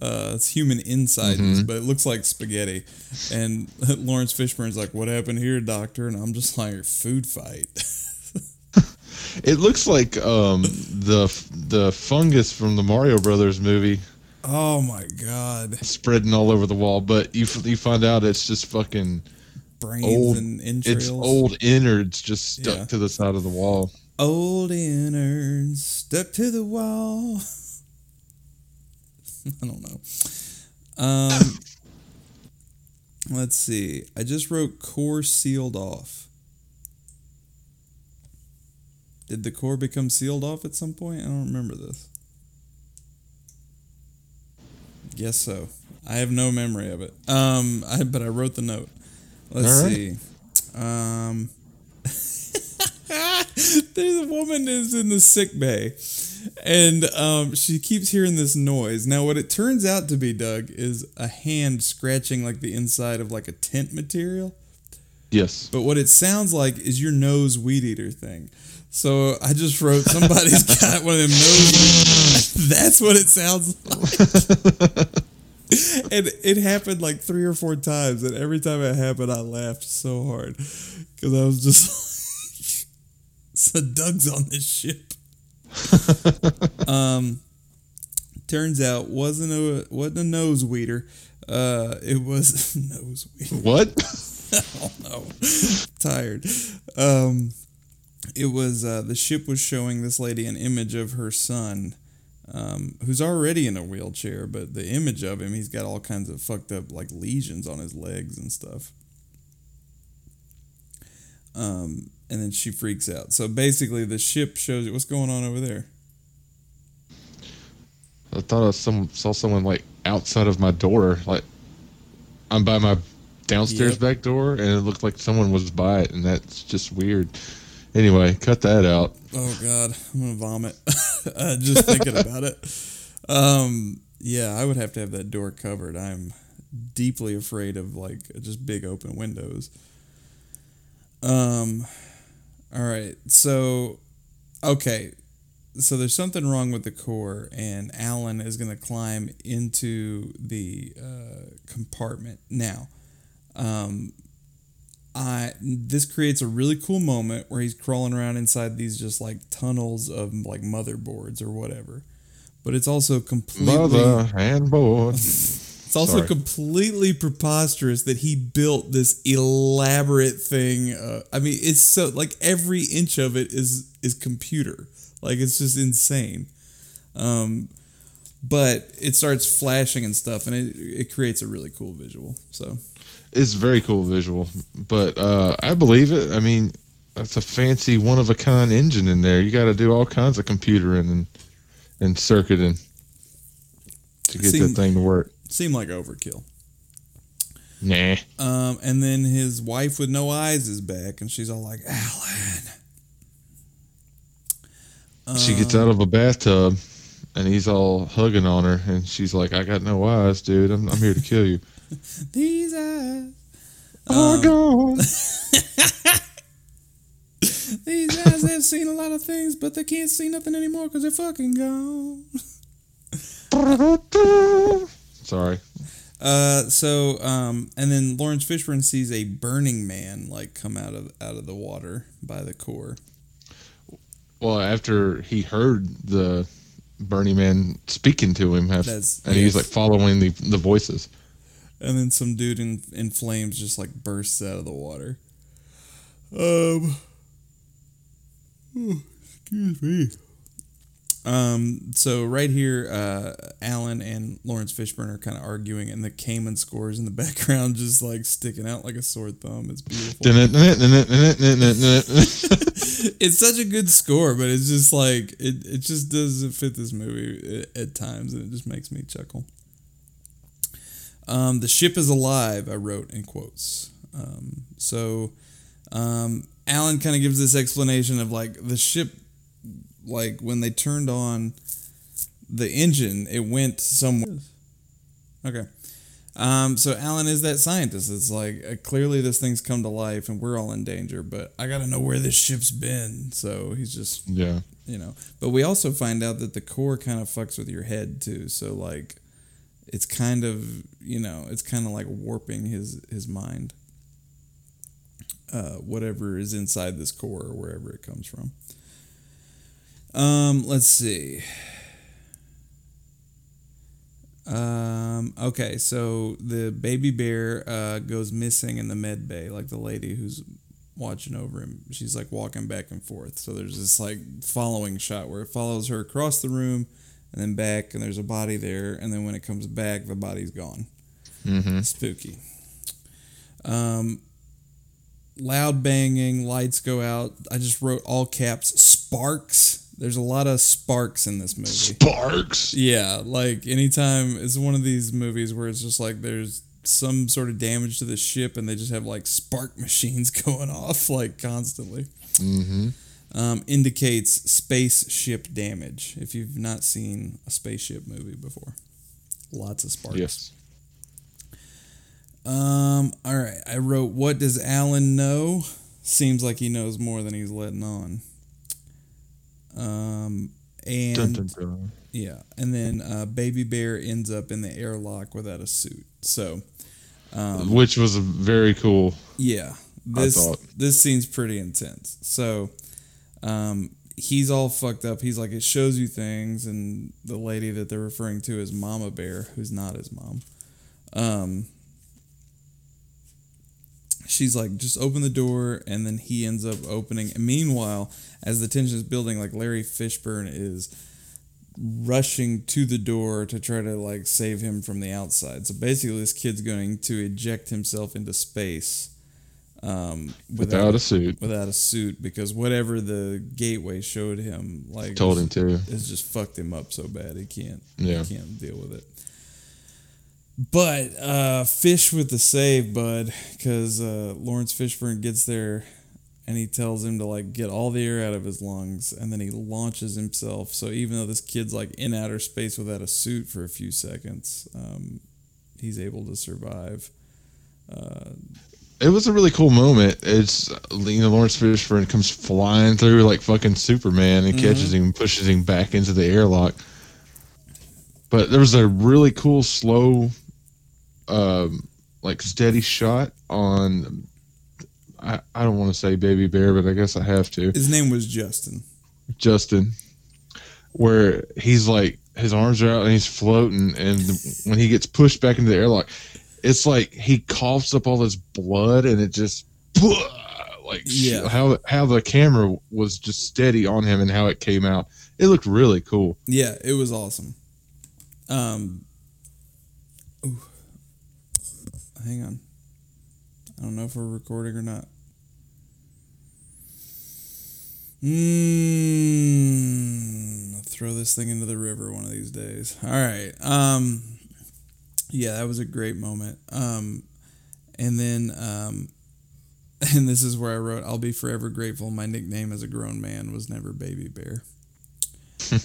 Uh, it's human insides, Mhm. but it looks like spaghetti. And [LAUGHS] Laurence Fishburne's like, "What happened here, doctor?" And I'm just like, "Food fight." [LAUGHS] It looks like um, the the fungus from the Mario Brothers movie oh my god, spreading all over the wall, but you you find out it's just fucking brains Old- and entrails. it's old innards just stuck Yeah. to the side of the wall. Old innards stuck to the wall. [LAUGHS] [LAUGHS] I don't know. Um, let's see. I just wrote core sealed off. Did the core become sealed off at some point? I don't remember this. Guess so. I have no memory of it. Um, I, but I wrote the note. Let's right. see. Um, [LAUGHS] there's a woman is in the sick bay, and um, she keeps hearing this noise. Now, what it turns out to be, Doug, is a hand scratching like the inside of like a tent material. Yes. But what it sounds like is your nose weed eater thing. So I just wrote somebody's [LAUGHS] got one of them nose. [LAUGHS] That's what it sounds like. and it happened like three or four times, and every time it happened, I laughed so hard because I was just [LAUGHS] like, "So Doug's on this ship." [LAUGHS] um, turns out wasn't a wasn't a nose weeder. Uh, it was [LAUGHS] nose weeder. What? [LAUGHS] oh no tired um it was uh the ship was showing this lady an image of her son um, who's already in a wheelchair, but the image of him, he's got all kinds of fucked up like lesions on his legs and stuff. Um, and then she freaks out. So basically, the ship shows you what's going on over there. I thought I some saw someone like outside of my door. Like I'm by my downstairs Yep. back door, and it looked like someone was by it, and that's just weird. Anyway, cut that out. Oh God, I'm gonna vomit [LAUGHS] uh, just thinking about it. Um, yeah, I would have to have that door covered. I'm deeply afraid of like just big open windows. Um, all right, so okay, so there's something wrong with the core, and Alan is gonna climb into the uh, compartment now. Um, I this creates a really cool moment where he's crawling around inside these just like tunnels of like motherboards or whatever. But it's also completely Mother and board. [LAUGHS] it's also sorry. completely preposterous that he built this elaborate thing. Uh, I mean, it's so like every inch of it is is computer. Like it's just insane. Um, but it starts flashing and stuff, and it it creates a really cool visual. So It's very cool visual, but uh, I believe it. I mean, that's a fancy one of a kind engine in there. You got to do all kinds of computering and and circuiting to get Seem- that thing to work. Seemed like overkill. Nah. Um, and then his wife with no eyes is back, and she's all like, "Alan." She gets out of a bathtub, and he's all hugging on her, and she's like, "I got no eyes, dude. I'm, I'm here to kill you." [LAUGHS] These eyes, oh gone. [LAUGHS] these eyes have seen a lot of things, but they can't see nothing anymore because they're fucking gone. Sorry. Uh, so um, and then Laurence Fishburne sees a burning man like come out of out of the water by the core. Well, after he heard the Burning man speaking to him, have, That's- and he's like following the the voices. and then some dude in in flames just like bursts out of the water. Um, [SIGHS] excuse me. Um, so right here, uh, Alan and Laurence Fishburne are kind of arguing, and the Kamen scores in the [LAUGHS] background just like sticking out like a sore thumb. It's beautiful. it's such a good score, but it's just like it, it just doesn't fit this movie at, at times, and it just makes me chuckle. Um, the ship is alive, I wrote in quotes. Um, so um, Alan kind of gives this explanation of like the ship, like when they turned on the engine, it went somewhere. Okay. Um, so Alan is that scientist. It's like uh, clearly this thing's come to life and we're all in danger, but I got to know where this ship's been. So he's just yeah. you know. But we also find out that the core kind of fucks with your head too. So like, it's kind of you know, it's kind of like warping his his mind. Uh, whatever is inside this core or wherever it comes from. Um, let's see. Um, okay, so the baby bear uh, goes missing in the med bay, like the lady who's watching over him. She's like walking back and forth. So there's this like following shot where it follows her across the room and then back, and there's a body there. And then when it comes back, the body's gone. Mm-hmm. Spooky. Um, loud banging, lights go out. I just wrote all caps sparks. There's a lot of sparks in this movie. Sparks. Yeah, like anytime it's one of these movies where it's just like there's some sort of damage to the ship and they just have like spark [LAUGHS] machines going off like constantly. Mm-hmm. Um, indicates spaceship damage if you've not seen a spaceship movie before. Lots of sparks. Yes. Um, all right. I wrote, What does Alan know? Seems like he knows more than he's letting on. Um, and Dun, dun, dun. Yeah, and then uh, Baby Bear ends up in the airlock without a suit. So, um, Which was very cool. yeah, this this scene's pretty intense. So, um, he's all fucked up. He's like, it shows you things, and the lady that they're referring to is Mama Bear, who's not his mom. Um, she's like, just open the door, and then he ends up opening. And meanwhile, as the tension is building, like Larry Fishburne is rushing to the door to try to like save him from the outside. So basically, this kid's going to eject himself into space um, Without a suit. without a suit because whatever the gateway showed him, like Told him to. it's just fucked him up so bad he can't Yeah. he can't deal with it. But uh, fish with the save, bud, because uh, Laurence Fishburne gets there and he tells him to like get all the air out of his lungs, and then he launches himself. So even though this kid's like in outer space without a suit for a few seconds, um, he's able to survive. It was a really cool moment. It's you know Laurence Fishburne comes flying through like fucking Superman and catches him, and pushes him back into the airlock. But there was a really cool slow, um, like steady shot on. I, I don't want to say Baby Bear, but I guess I have to. His name was Justin. Justin, where he's like his arms are out and he's floating, and when he gets pushed back into the airlock, it's like he coughs up all this blood, and it just [SNIFFS] like Yeah. how how the camera was just steady on him and how it came out. It looked really cool. Yeah, it was awesome. Um, ooh. Hang on. I don't know if we're recording or not. Mm, I'll throw this thing into the river one of these days. All right. Um, yeah, that was a great moment. Um, and then, um, [LAUGHS] and this is where I wrote, "I'll be forever grateful. My nickname as a grown man was never Baby Bear." [LAUGHS]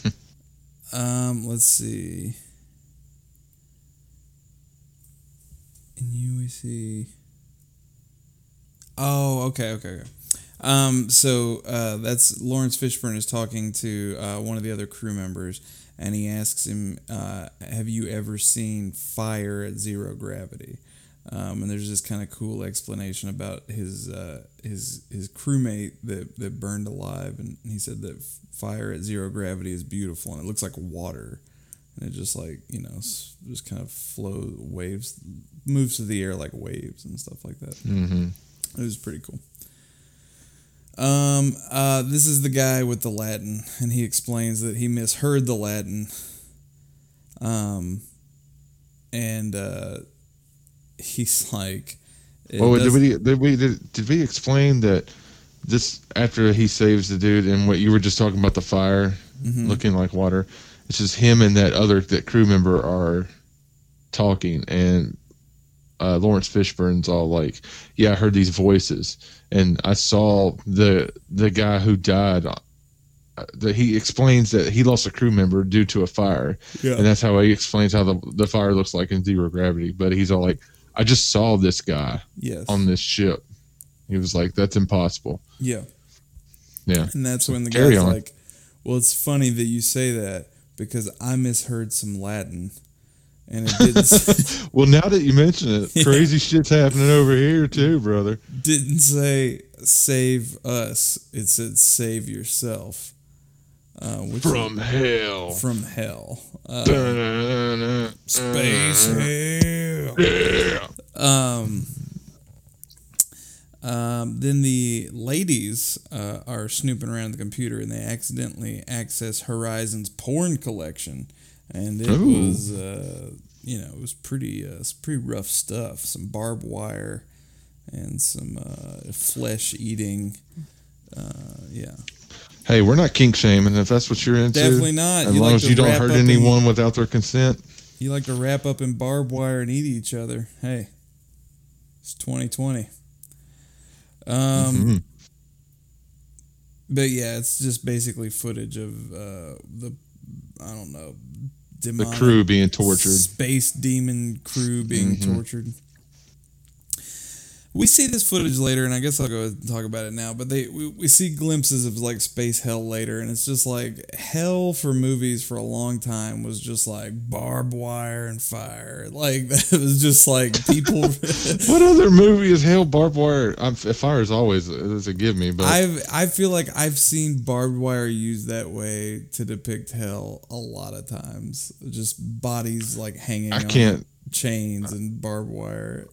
Um, let's see. See. Oh, okay, okay, okay. Um, so uh, that's Laurence Fishburne is talking to uh, one of the other crew members, and he asks him, uh, "Have you ever seen fire at zero gravity?" Um, and there's this kind of cool explanation about his uh, his his crewmate that, that burned alive, and he said that fire at zero gravity is beautiful, and it looks like water, and it just like you know just kind of flow waves, moves through the air like waves and stuff like that. hmm It was pretty cool. Um, uh, this is the guy with the Latin, and he explains that he misheard the Latin. Um, and uh, he's [LAUGHS] like, Well, did we did we did, did we explain that this after he saves the dude and what you were just talking about the fire Mhm. looking like water? It's just him and that other that crew member are talking, and uh, Laurence Fishburne's all like, "Yeah, I heard these voices, and I saw the the guy who died." Uh, that he explains that he lost a crew member due to a fire, Yeah. and that's how he explains how the the fire looks like in zero gravity. But he's all like, "I just saw this guy." yes, on this ship. He was like, "That's impossible." yeah, Yeah, and that's when the guy's on. like, "Well, it's funny that you say that because I misheard some Latin, and it didn't [LAUGHS] Well, now that you mention it, [LAUGHS] Yeah. crazy shit's happening over here too, brother. didn't say save us; it said save yourself." Uh, which From hell. from hell. Uh, space hell. Yeah. Um, um, then the ladies uh, are snooping around the computer and they accidentally access Horizon's porn collection, and it Ooh. was, uh, you know, it was pretty, uh, it's pretty rough stuff. Some barbed wire and some uh, flesh eating. Uh, yeah, Hey, we're not kink shaming if that's what you're into. Definitely not. As You long like as you don't hurt up in- anyone without their consent. you like to wrap up in barbed wire and eat each other. Hey, it's 2020. Um, Mhm. But yeah, it's just basically footage of uh, the I don't know The crew being tortured. space demon crew being Mhm. tortured. We see this footage later, and I guess I'll go ahead and talk about it now. But they we, we see glimpses of like space hell later, and it's just like hell for movies for a long time was just like barbed wire and fire. [LAUGHS] Like that was just like people. [LAUGHS] [LAUGHS] What other movie is hell barbed wire? I'm, fire is always is a give me, but I've I feel like I've seen barbed wire used that way to depict hell a lot of times. Just bodies like hanging. I on can't chains and barbed wire.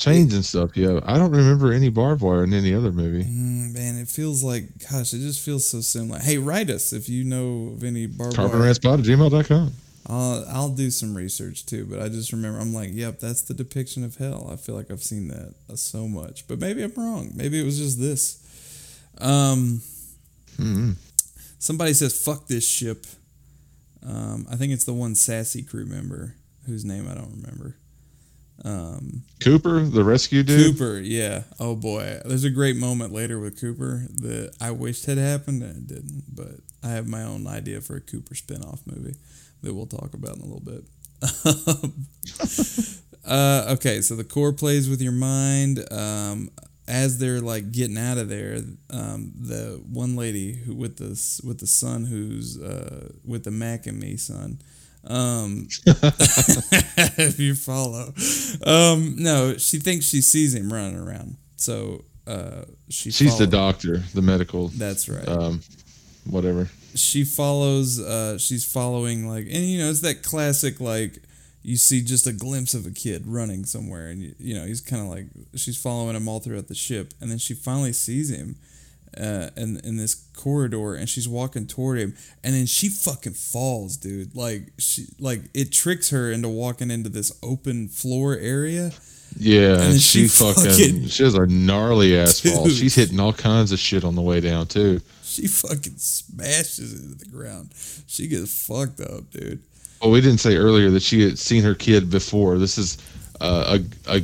Chains and stuff. Yeah, I don't remember any barbed wire in any other movie. Mm, man, it feels like, gosh, it just feels so similar. Hey, write us if you know of any barbed wire. At gmail.com. I'll I'll do some research too, but I just remember I'm like, yep, that's the depiction of hell. I feel like I've seen that uh, so much, but maybe I'm wrong. Maybe it was just this. Um, Mhm. somebody says fuck this ship. Um, I think it's the one sassy crew member whose name I don't remember. Um, Cooper, the rescue dude. Cooper, yeah. Oh boy, there's a great moment later with Cooper that I wished had happened and it didn't. But I have my own idea for a Cooper spin-off movie that we'll talk about in a little bit. [LAUGHS] uh, okay, so the core plays with your mind. Um, as they're like getting out of there, um, the one lady who with the with the son who's uh, with the Mac and me son. Um, [LAUGHS] [LAUGHS] if you follow, um, no, she thinks she sees him running around. So uh, she She's the doctor, the medical, That's right um, whatever. she follows uh she's following like and you know it's that classic like you see just a glimpse of a kid running somewhere and you, you know he's kind of like she's following him all throughout the ship and then she finally sees him uh in in this corridor and she's walking toward him and then she fucking falls dude like she like it tricks her into walking into this open floor area Yeah, and she she, fucking, fucking- she has a gnarly ass [LAUGHS] fall. She's hitting all kinds of shit on the way down too. she fucking smashes into the ground she gets fucked up dude Well, we didn't say earlier that she had seen her kid before. This is uh, a a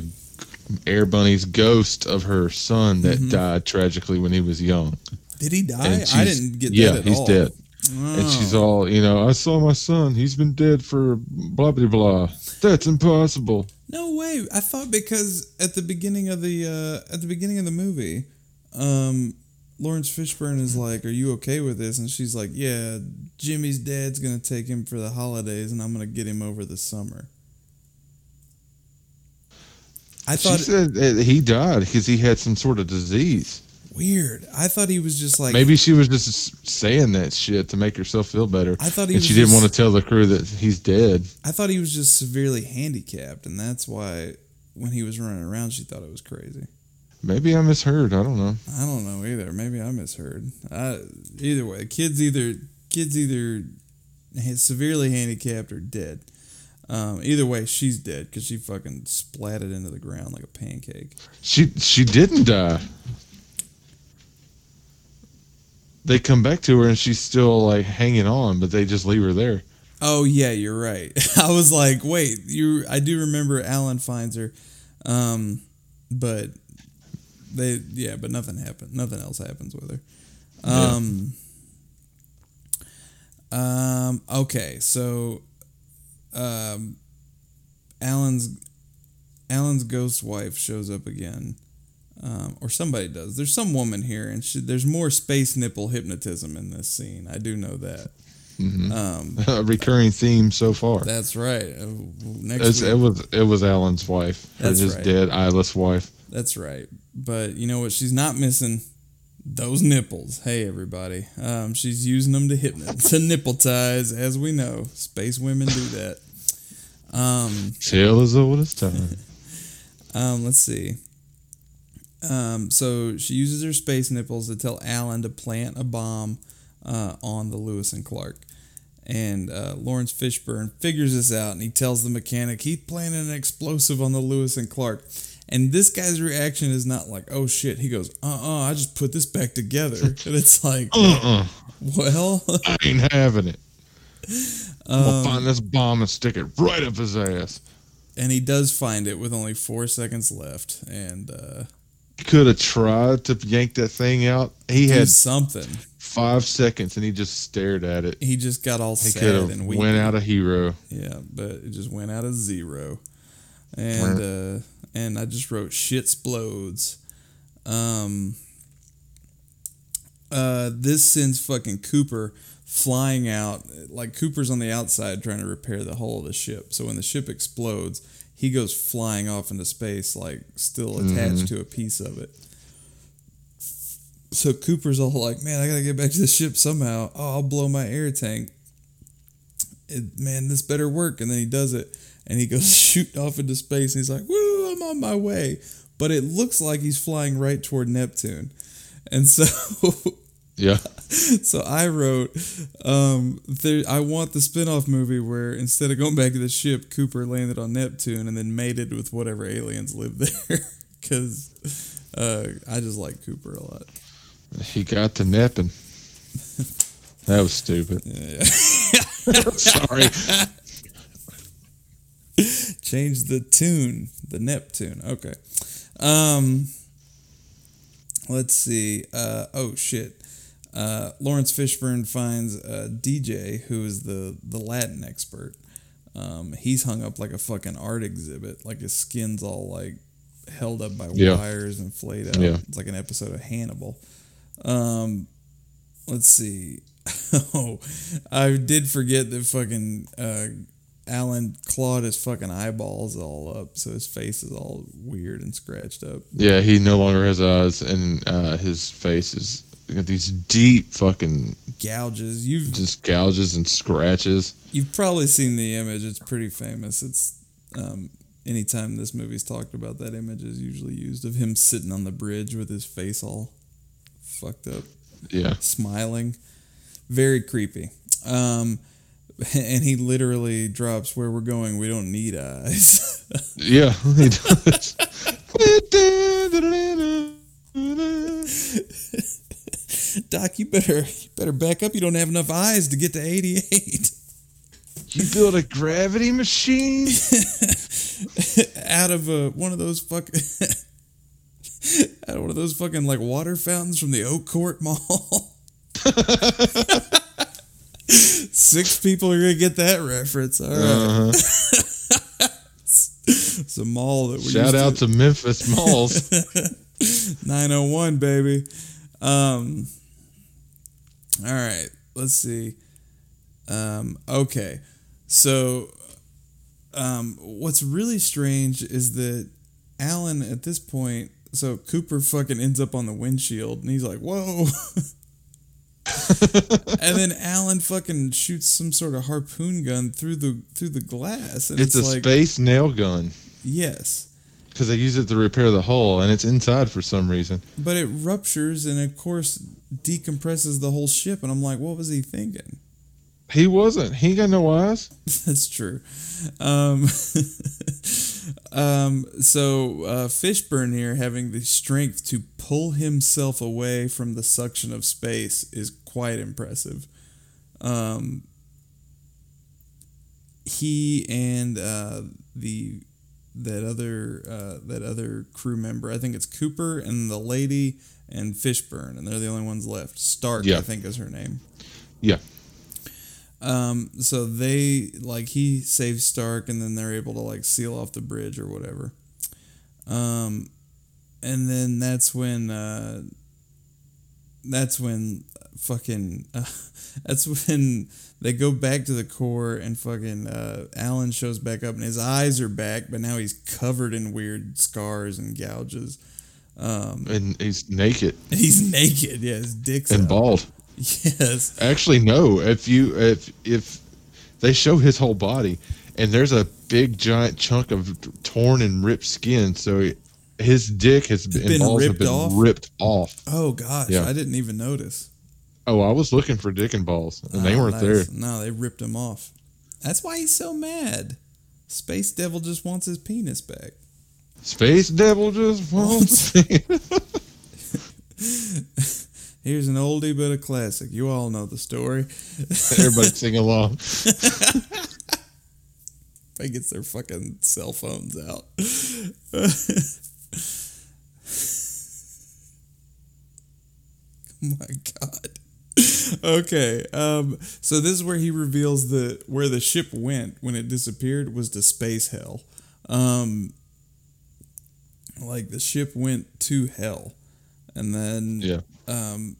air bunny's ghost of her son that Mm-hmm. died tragically when he was young. did he die i didn't get yeah, that at he's all dead. And she's Oh. all, you know, I saw my son. He's been dead for blah blah blah. That's impossible. No way. I thought because at the beginning of the uh, at the beginning of the movie, um, Laurence Fishburne is like, "Are you okay with this?" And she's like, "Yeah, Jimmy's dad's gonna take him for the holidays, and I'm gonna get him over the summer." I she thought said that he died because he had some sort of disease. weird. I thought he was just like Maybe she was just saying that shit to make herself feel better. I thought he and she didn't just- want to tell the crew that he's dead. I thought he was just severely handicapped, and that's why when he was running around, she thought it was crazy. Maybe I misheard. I don't know. I don't know either. Maybe I misheard. I, either way, kids either kids either severely handicapped or dead. Um, either way, she's dead because she fucking splatted into the ground like a pancake. She she didn't die. They come back to her and she's still like hanging on, but they just leave her there. Oh yeah, you're right. [LAUGHS] I was like, wait, you. I do remember Alan finds her, um, but they yeah, but nothing happened. Nothing else happens with her. Um. Um. Okay, so, um, Alan's Alan's ghost wife shows up again, um, or somebody does. There's some woman here, and she, there's more space nipple hypnotism in this scene. I do know that. Mhm. Um, [LAUGHS] A recurring theme so far. that's right. Uh, Next it was it was Alan's wife, That's his right. dead eyeless wife. that's right. But you know what? She's not missing those nipples. Hey, everybody. Um, she's using them to hypnotize, to nippletize, as we know. Space women do that. Um, Tale as old as time. [LAUGHS] um, let's see. Um, so she uses her space nipples to tell Alan to plant a bomb uh, on the Lewis and Clark. And uh, Laurence Fishburne figures this out and he tells the mechanic he's planting an explosive on the Lewis and Clark. And this guy's reaction is not like, oh shit. He goes, uh uh I just put this back together. [LAUGHS] and it's like, uh-uh, well, I ain't having it. [LAUGHS] I'm gonna Um, find this bomb and stick it right up his ass. and he does find it with only four seconds left. And uh, He could have tried to yank that thing out. He had something. five seconds and he just stared at it. He just got all He sad and went out a hero. Yeah, but it just went out of zero. And uh and I just wrote shit splodes. Um uh this sends fucking Cooper flying out like Cooper's on the outside trying to repair the hull of the ship. So when the ship explodes, he goes flying off into space like still attached to a piece of it. So Cooper's all like, "Man, I got to get back to the ship somehow. Oh, I'll blow my air tank." it, man, this better work. And then he does it and he goes [LAUGHS] shoot off into space and he's like, woo, I'm on my way. But it looks like he's flying right toward Neptune. And so [LAUGHS] Yeah. so I wrote, um, there, I want the spin-off movie where instead of going back to the ship, Cooper landed on Neptune and then mated with whatever aliens live [LAUGHS] there. Because uh, I just like Cooper a lot. He got to napping. That was stupid. Yeah. [LAUGHS] Sorry. Change the tune, the Neptune. Okay. Um, let's see. Uh, oh shit. Uh, Laurence Fishburne finds uh, DJ, who is the the Latin expert. Um, he's hung up like a fucking art exhibit, like his skin's all like held up by Yeah. wires and flayed out. Yeah. It's like an episode of Hannibal. Um, let's see. [LAUGHS] oh, I did forget that fucking uh, Alan clawed his fucking eyeballs all up, so his face is all weird and scratched up. Yeah, he no longer has eyes, and uh, his face is got these deep fucking Gouges. You've just gouges and scratches. you've probably seen the image. It's pretty famous. It's um, anytime this movie's talked about, that image is usually used of him sitting on the bridge with his face all fucked up. Yeah. smiling. Very creepy. Um, [LAUGHS] and he literally drops where we're going. We don't need eyes. [LAUGHS] Yeah, he does. Doc, you better you better back up. You don't have enough eyes to get to 88. you built a gravity machine? [LAUGHS] out of a, one of those fucking out of one of those fucking like water fountains from the Oak Court Mall. Six people are gonna get that reference. All right, Uh-huh. [LAUGHS] it's a mall that we Shout out to Memphis Malls. [LAUGHS] 901 baby um all right let's see um okay so um what's really strange is that alan at this point so cooper fucking ends up on the windshield and he's like whoa [LAUGHS] [LAUGHS] and then alan fucking shoots some sort of harpoon gun through the through the glass and It's it's, a like space nail gun yes because they use it to repair the hull, and it's inside for some reason. But it ruptures and of course decompresses the whole ship and I'm like, what was he thinking? He wasn't. He ain't got no eyes. [LAUGHS] That's true. Um, [LAUGHS] um, so uh, Fishburne here having the strength to pull himself away from the suction of space is quite impressive. Um, he and uh, the that other uh, that other crew member, I think it's Cooper and the lady and Fishburne, and they're the only ones left. Stark, Yeah. I think, is her name. Yeah. Um, so they like he saves Stark, and then they're able to like seal off the bridge or whatever. Um, and then that's when uh, that's when fucking uh, [LAUGHS] that's when they go back to the core and fucking uh, Alan shows back up and his eyes are back, but now he's covered in weird scars and gouges. Um, And he's naked [LAUGHS] he's naked. Yeah, his dick's and out. bald. [LAUGHS] Yes. Actually, no. If you if if they show his whole body, and there's a big giant chunk of torn and ripped skin, so his dick has been, been ripped been off? ripped off. Oh gosh, Yeah. I didn't even notice. Oh, I was looking for dick and balls, and they Oh, weren't there. No, they ripped him off. That's why he's so mad. Space Devil just wants his penis back. Space Devil just wants. [LAUGHS] Here's an oldie but a classic. You all know the story. Everybody [LAUGHS] sing along. They gets their fucking cell phones out. [LAUGHS] oh my god. [LAUGHS] Okay, um, so this is where he reveals the where the ship went when it disappeared was to space hell. Um, like the ship went to hell, and then Yeah. um,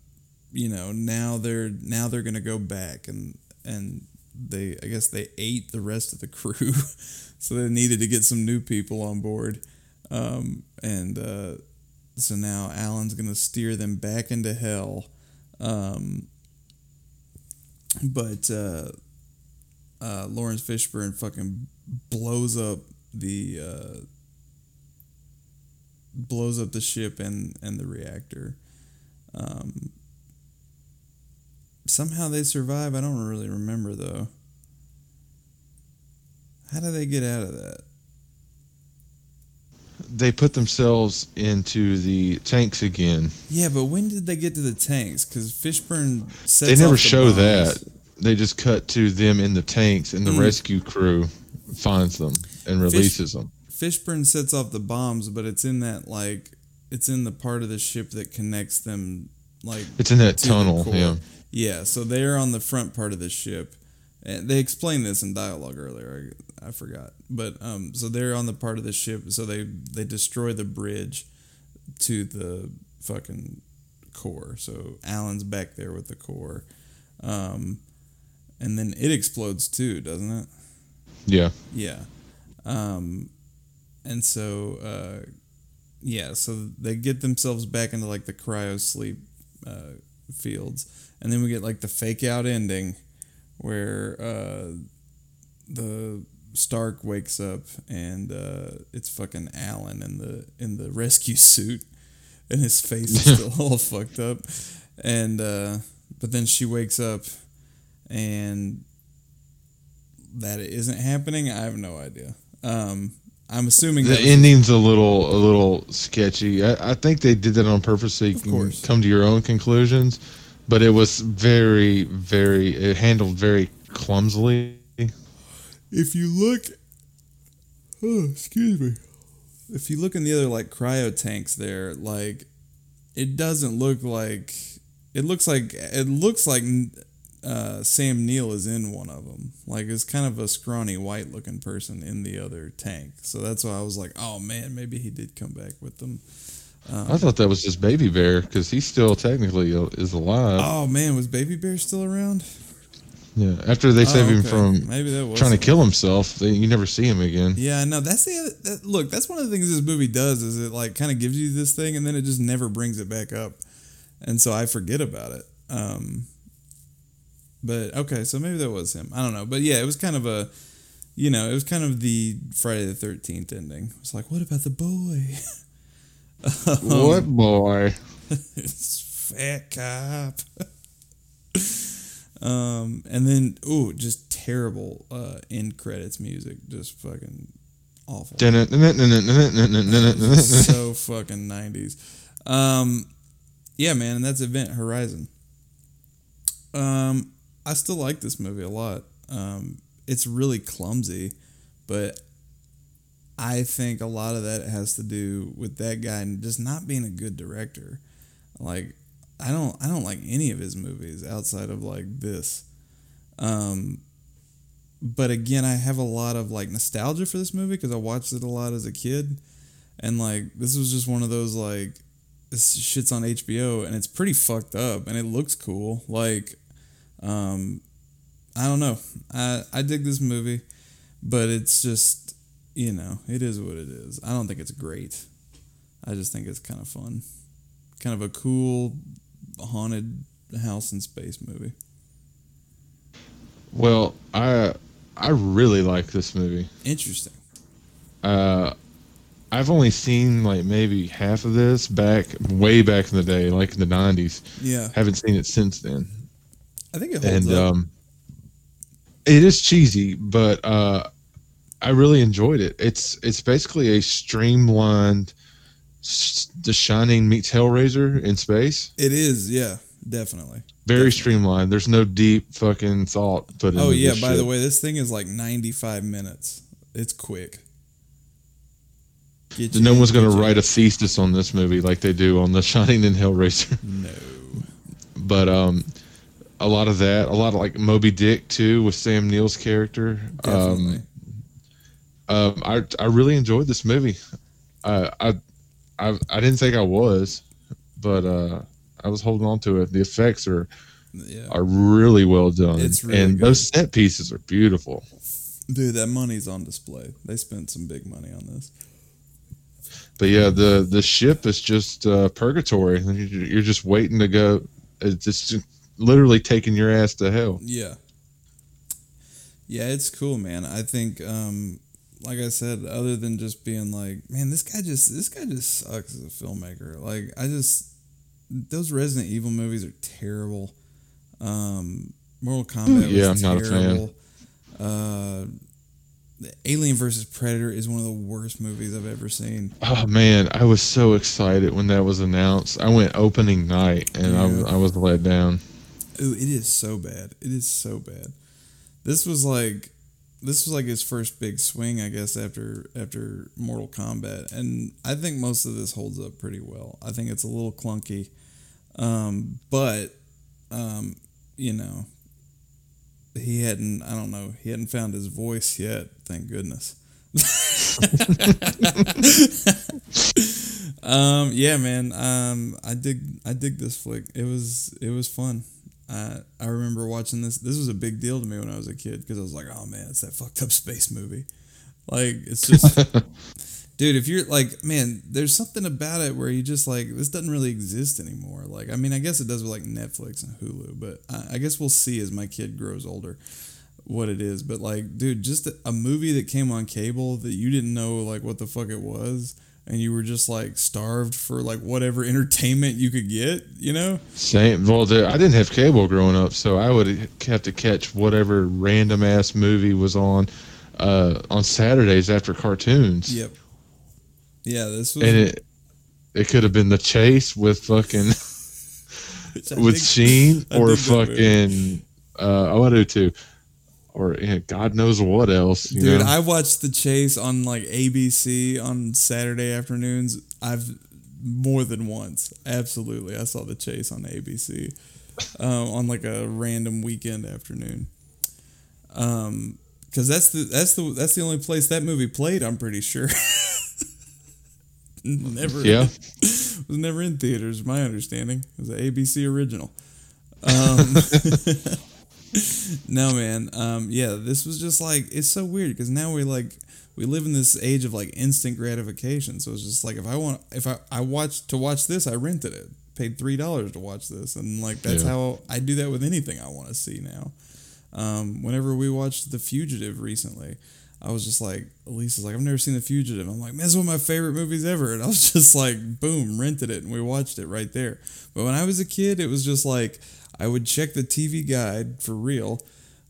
you know, now they're now they're gonna go back and and they I guess they ate the rest of the crew, [LAUGHS] so they needed to get some new people on board, um, and uh, so now Alan's gonna steer them back into hell, um, but uh, uh, Laurence Fishburne fucking blows up the uh, blows up the ship and and the reactor. Um, somehow they survive. I don't really remember though. How do they get out of that? They put themselves into the tanks again. Yeah, but when did they get to the tanks? Because Fishburne sets they never the show bombs. that. They just cut to them in the tanks, and the Mm. rescue crew finds them and releases them. Fishburne sets off the bombs, but it's in that like it's in the part of the ship that connects them like It's in that tunnel. Yeah. Yeah, so they're on the front part of the ship. And they explained this in dialogue earlier. I, I forgot. But um so they're on the part of the ship so they they destroy the bridge to the fucking core. So Alan's back there with the core. Um and then it explodes too, doesn't it? Yeah. Yeah. Um, and so, uh, yeah, so they get themselves back into like the cryo sleep uh, fields. And then we get like the fake out ending where uh, the Stark wakes up and uh, it's fucking Alan in the in the rescue suit and his face is [LAUGHS] still all fucked up. And uh, but then she wakes up and that it isn't happening, I have no idea. Um, I'm assuming The ending's a little a little sketchy. I, I think they did that on purpose so you can course. come to your own conclusions. But it was very, very it handled very clumsily. if you look, oh, excuse me, if you look in the other like cryo tanks there, like it doesn't look like it looks like it looks like uh, Sam Neill is in one of them. Like it's kind of a scrawny white looking person in the other tank. So that's why I was like, oh man, maybe he did come back with them. I thought that was just Baby Bear because he still technically uh, is alive. Oh man, was Baby Bear still around? Yeah, after they save Oh, him from maybe that was trying to kill himself, they, you never see him again. Yeah, no, that's the other, that, look. That's one of the things this movie does is it like kind of gives you this thing and then it just never brings it back up, and so I forget about it. Um, but okay, so maybe that was him. I don't know, but yeah, it was kind of a, you know, it was kind of the Friday the Thirteenth ending. It's like, what about the boy? [LAUGHS] what boy? [LAUGHS] it's fat cop. [LAUGHS] um, and then ooh, just terrible uh end credits music, just fucking awful. so fucking nineties. Um, yeah, man, and that's Event Horizon. Um, I still like this movie a lot. Um, it's really clumsy, but I think a lot of that has to do with that guy just not being a good director. Like, I don't, I don't like any of his movies outside of like this. Um, but again, I have a lot of like nostalgia for this movie because I watched it a lot as a kid, and like this was just one of those like this shit's on HBO and it's pretty fucked up and it looks cool. Like, um, I don't know. I I dig this movie, but it's just you know it is what it is. I don't think it's great. I just think it's kind of fun, kind of a cool haunted house in space movie. Well, I I really like this movie. Interesting. Uh, I've only seen like maybe half of this back way back in the day, like in the '90s. Yeah, Haven't seen it since then. I think it holds and up. um, it is cheesy, but uh, I really enjoyed it. It's it's basically a streamlined The Shining meets Hellraiser in space. it is. Yeah, definitely. Very streamlined. There's no deep fucking thought put into Oh yeah. By the way, this thing is like ninety-five minutes. It's quick. Get no in, one's gonna get you write a thesis on this movie like they do on The Shining and Hellraiser. [LAUGHS] No. but um, a lot of that, a lot of like Moby Dick too with Sam Neill's character. Definitely. Um, um, I I really enjoyed this movie. Uh, I I I didn't think I was, but uh, I was holding on to it. The effects are yeah. are really well done, It's really and good. those set pieces are beautiful. Dude, that money's on display. They spent some big money on this. But yeah, the the ship is just uh, purgatory. You're you're just waiting to go. It's just literally taking your ass to hell. Yeah. Yeah, it's cool, man. I think um like I said, other than just being like, man, this guy just this guy just sucks as a filmmaker. Like I just those Resident Evil movies are terrible. Um, Mortal Kombat Yeah, was I'm not a fan. Uh, Alien versus Predator is one of the worst movies I've ever seen. Oh man, I was so excited when that was announced. I went opening night and I, was, I was let down. Ooh, it is so bad. It is so bad. This was like this was like his first big swing, I guess, after after Mortal Kombat, and I think most of this holds up pretty well. I think it's a little clunky, um, but um, you know, he hadn't. I don't know. He hadn't found his voice yet. Thank goodness. [LAUGHS] um, yeah, man. Um, I dig. I dig this flick. It was. It was fun. I I remember watching this. This was a big deal to me when I was a kid because I was like, oh man, it's that fucked up space movie. Like it's just, [LAUGHS] dude. If you're like, man, there's something about it where you just like this doesn't really exist anymore. Like, I mean, I guess it does with like Netflix and Hulu, but I, I guess we'll see as my kid grows older what it is. But like, dude, just a, a movie that came on cable that you didn't know like what the fuck it was. And you were just like starved for like whatever entertainment you could get, you know? Same. Well, I didn't have cable growing up, so I would have to catch whatever random ass movie was on uh, on Saturdays after cartoons. Yep. Yeah, this was. And it it could have been the chase with fucking [LAUGHS] with think- Sheen or dig that movie. fucking uh, oh I do too, or yeah, God knows what else. Dude, know? I watched The Chase on like ABC on Saturday afternoons. I've more than once. Absolutely. I saw The Chase on ABC uh, on like a random weekend afternoon. Um, cuz that's the that's the that's the only place that movie played, I'm pretty sure. [LAUGHS] never Yeah. [LAUGHS] was never in theaters, my understanding. It was an ABC original. Um, [LAUGHS] no, man. Um, yeah, this was just like it's so weird because now we like we live in this age of like instant gratification. So it's just like if I want if I I watched to watch this, I rented it, paid three dollars to watch this, and like that's Yeah. how I do that with anything I want to see now. Um, whenever we watched The Fugitive recently, I was just like, Elisa's like, I've never seen The Fugitive. I'm like, man, that's one of my favorite movies ever. And I was [LAUGHS] just like, boom, rented it and we watched it right there. But when I was a kid, it was just like, I would check the TV guide for real.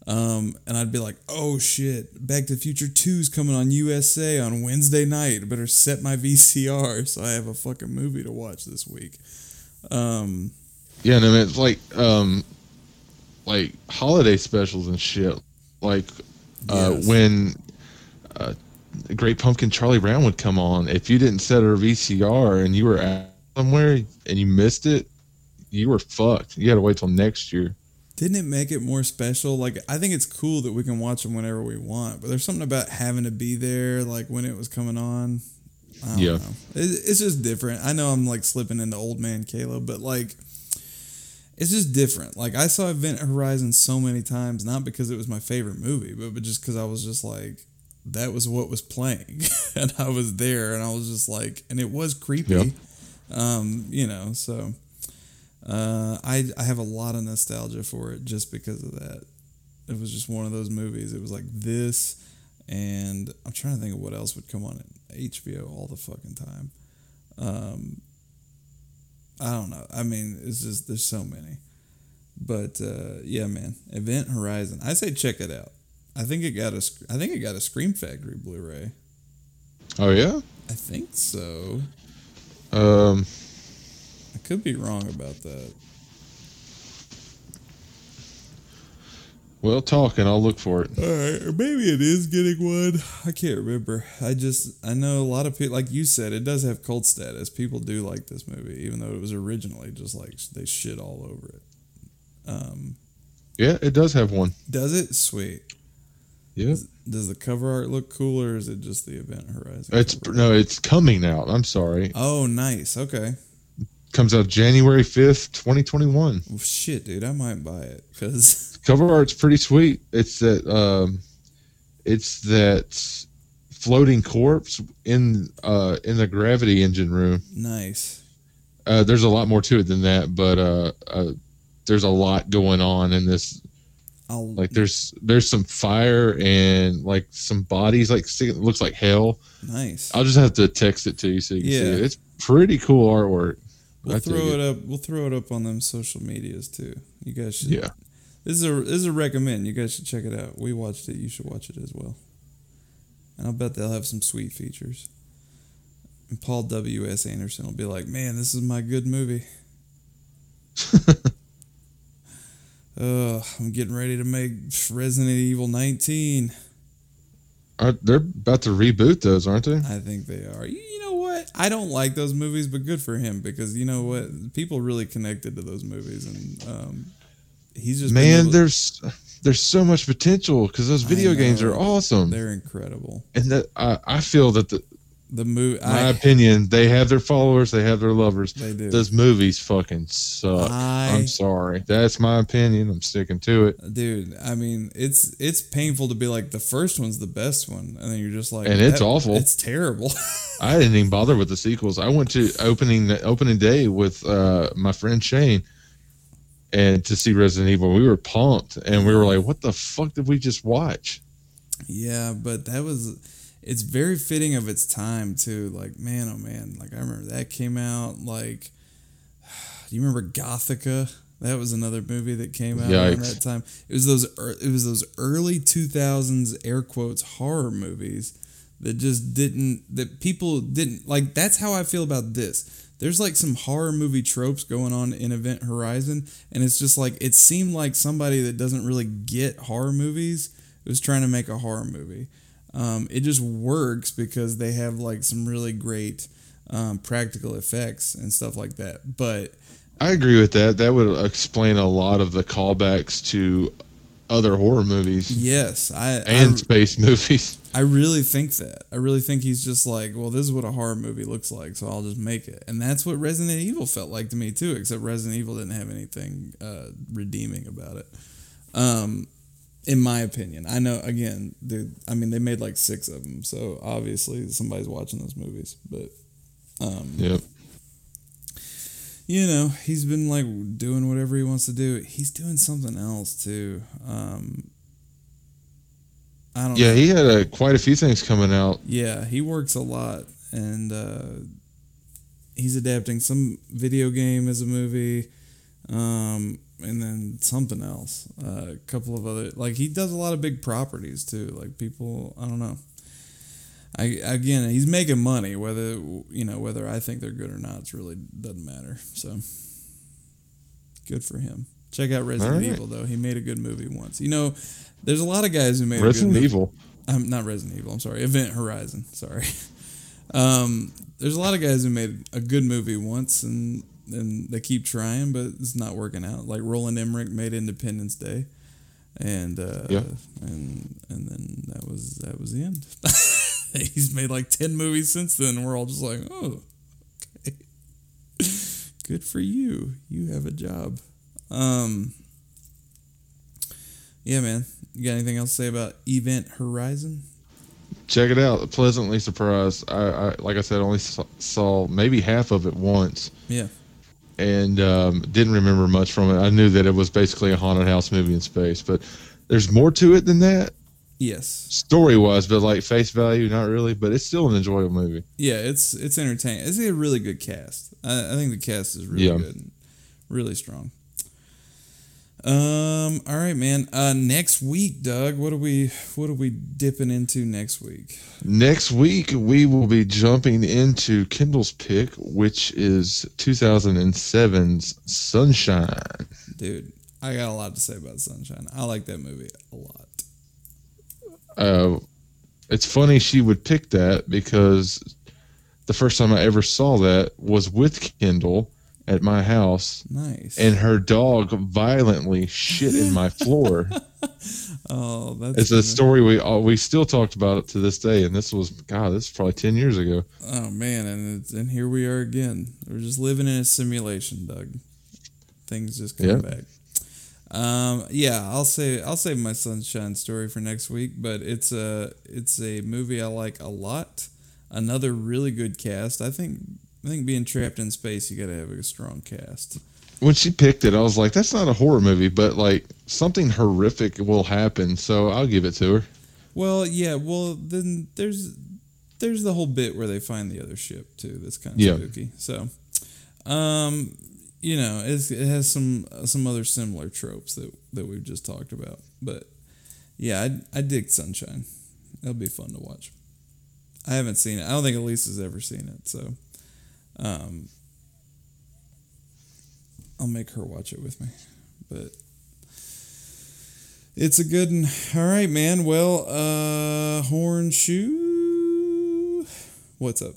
Um, and I'd be like, oh shit, Back to the Future 2's coming on USA on Wednesday night. I better set my [LAUGHS] VCR so I have a fucking movie to watch this week. Um, Yeah, no, it's like um, like holiday specials and shit. Like uh, Yes. when uh, Great Pumpkin Charlie Brown would come on. If you didn't set a VCR and you were out somewhere and you missed it, you were fucked. You had to wait till next year. Didn't it make it more special? Like, I think it's cool that we can watch them whenever we want, but there's something about having to be there, like when it was coming on. I don't Yeah. know. It's just different. I know I'm like slipping into old man Caleb, but like, it's just different. Like, I saw Event Horizon so many times, not because it was my favorite movie, but, but just because I was just like, that was what was playing, [LAUGHS] and I was there, and I was just like, and it was creepy. Yeah. Um, you know, so uh, I I have a lot of nostalgia for it just because of that. It was just one of those movies. It was like this, and I'm trying to think of what else would come on HBO all the fucking time. Um, I don't know. I mean, it's just there's so many, but uh, yeah, man. Event Horizon. I say check it out. I think it got a I think it got a Scream Factory Blu-ray. Oh yeah. I think so. Um, could be wrong about that. well, talk and I'll look for it. All right, or maybe it is getting one. I can't remember. I just I know a lot of people, like you said, it does have cult status. People do like this movie, even though it was originally just like they shit all over it. Um, Yeah, it does have one. does it? Sweet. Yeah, Does the cover art look cool, or is it just the Event Horizon? it's no, it's coming out. I'm sorry. Oh, nice. Okay. Comes out January fifth, twenty twenty one. Well, shit, dude, I might buy it because [LAUGHS] cover art's pretty sweet. It's that um, it's that floating corpse in uh in the gravity engine room. nice. Uh, there's a lot more to it than that, but uh, uh, there's a lot going on in this. I'll Like there's there's some fire and like some bodies like it looks like hell. nice. I'll just have to text it to you so you can see it. It's pretty cool artwork. We'll I throw it up. We'll throw it up on them social medias too. You guys should. Yeah. This is a this is a recommend. You guys should check it out. We watched it. You should watch it as well. And I'll bet they'll have some sweet features. And Paul W S Anderson will be like, "Man, this is my good movie." [LAUGHS] Ugh, I'm getting ready to make Resident Evil 19. Are, they're about to reboot those, aren't they? I think they are. You, you know what? I don't like those movies, but good for him because you know what? People really connected to those movies, and um, he's just Man, there's there's so much potential because those video games are awesome, they're incredible. and that I, I feel that the, The movie, my I, opinion, they have their followers, they have their lovers. they do. Those movies fucking suck. I- I'm sorry. That's my opinion. I'm sticking to it. Dude, I mean, it's it's painful to be like the first one's the best one, and then you're just like, And it's awful. It's terrible. [LAUGHS] I didn't even bother with the sequels. I went to opening opening day with uh, my friend Shane, and to see Resident Evil. We were pumped, and we were like, "What the fuck did we just watch?" yeah, but that was. It's very fitting of its time too. Like man, oh man, like I remember that came out. Like, [SIGHS] do you remember Gothika? That was another movie that came out around that time. It was those. It was those early two thousands air quotes horror movies that just didn't. That people didn't like. That's how I feel about this. There's like some horror movie tropes going on in Event Horizon, and it's just like it seemed like somebody that doesn't really get horror movies was trying to make a horror movie. Um, it just works because they have like some really great um, practical effects and stuff like that. But I agree with that. That would explain a lot of the callbacks to other horror movies yes, I and I, space [LAUGHS] movies. I really think that. I really think he's just like, well, this is what a horror movie looks like, so I'll just make it. And that's what Resident Evil felt like to me too, except Resident Evil didn't have anything uh, redeeming about it. Um, in my opinion, I know again, dude. I mean, they made like six of them, so obviously somebody's watching those movies. But um, Yep. you know, he's been like doing whatever he wants to do. He's doing something else too. Um, I don't Yeah, know. he had a, quite a few things coming out. Yeah, he works a lot, and uh, he's adapting some video game as a movie, um, and then something else. Uh, a couple of other like he does a lot of big properties too. Like people, I don't know. I again, he's making money. Whether you know whether I think they're good or not, it really doesn't matter. So good for him. Check out Resident right. Evil though. He made a good movie once. You know, there's a lot of guys who made Resident a good. Evil. I'm not Resident Evil. I'm sorry, Event Horizon. Sorry. [LAUGHS] Um, there's a lot of guys who made a good movie once, and and they keep trying, but it's not working out. Like Roland Emmerich made Independence Day, and uh, Yeah. and and then that was that was the end. [LAUGHS] He's made like ten movies since then, and we're all just like, oh, okay, good for you. You have a job. Um, yeah, man. You got anything else to say about Event Horizon? Check it out. Pleasantly surprised. I, I like I said, only saw, saw maybe half of it once, Yeah. And um, didn't remember much from it. I knew that it was basically a haunted house movie in space, but there's more to it than that, Yes. story wise. But like face value, not really. But it's still an enjoyable movie. Yeah, it's it's entertaining. It's a really good cast. I, I think the cast is really Yeah. good, and really strong. Um. All right, man. Uh, next week, Doug. What are we What are we dipping into next week? Next week, we will be jumping into Kendall's pick, which is 2007's Sunshine. Dude, I got a lot to say about Sunshine. I like that movie a lot. Uh, it's funny she would pick that because the first time I ever saw that was with Kindle at my house, Nice. and her dog violently shit in my floor. [LAUGHS] oh, that's It's a story we all, we still talked about it to this day, and this was God, this is probably ten years ago. Oh man, and it's, and here we are again. We're just living in a simulation, Doug. Things just come Yeah. back. Um, yeah, I'll say I'll save my sunshine story for next week, but it's a it's a movie I like a lot. Another really good cast. I think I think being trapped in space, you got to have a strong cast. When she picked it, I was like, "That's not a horror movie, but like something horrific will happen." So I'll give it to her. Well, yeah. Well, then there's there's the whole bit where they find the other ship too. That's kind of Yeah. spooky. So, Um, you know, it's, it has some some other similar tropes that that we've just talked about. But yeah, I I dig Sunshine. It'll be fun to watch. I haven't seen it. I don't think Elisa's ever seen it, so um, I'll make her watch it with me. But it's a good one. All right, man. Well, uh, horn shoe. What's up?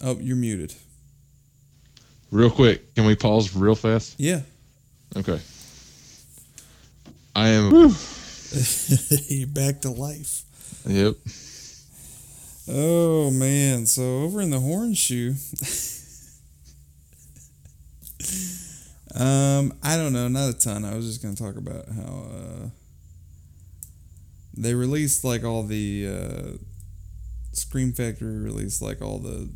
Oh, you're muted. Real quick, can we pause real fast? Yeah. Okay. I am. [LAUGHS] you're back to life. Yep. Oh man, so over in the horn shoe. um, I don't know, not a ton. I was just gonna talk about how uh, they released like all the uh, Scream Factory released like all the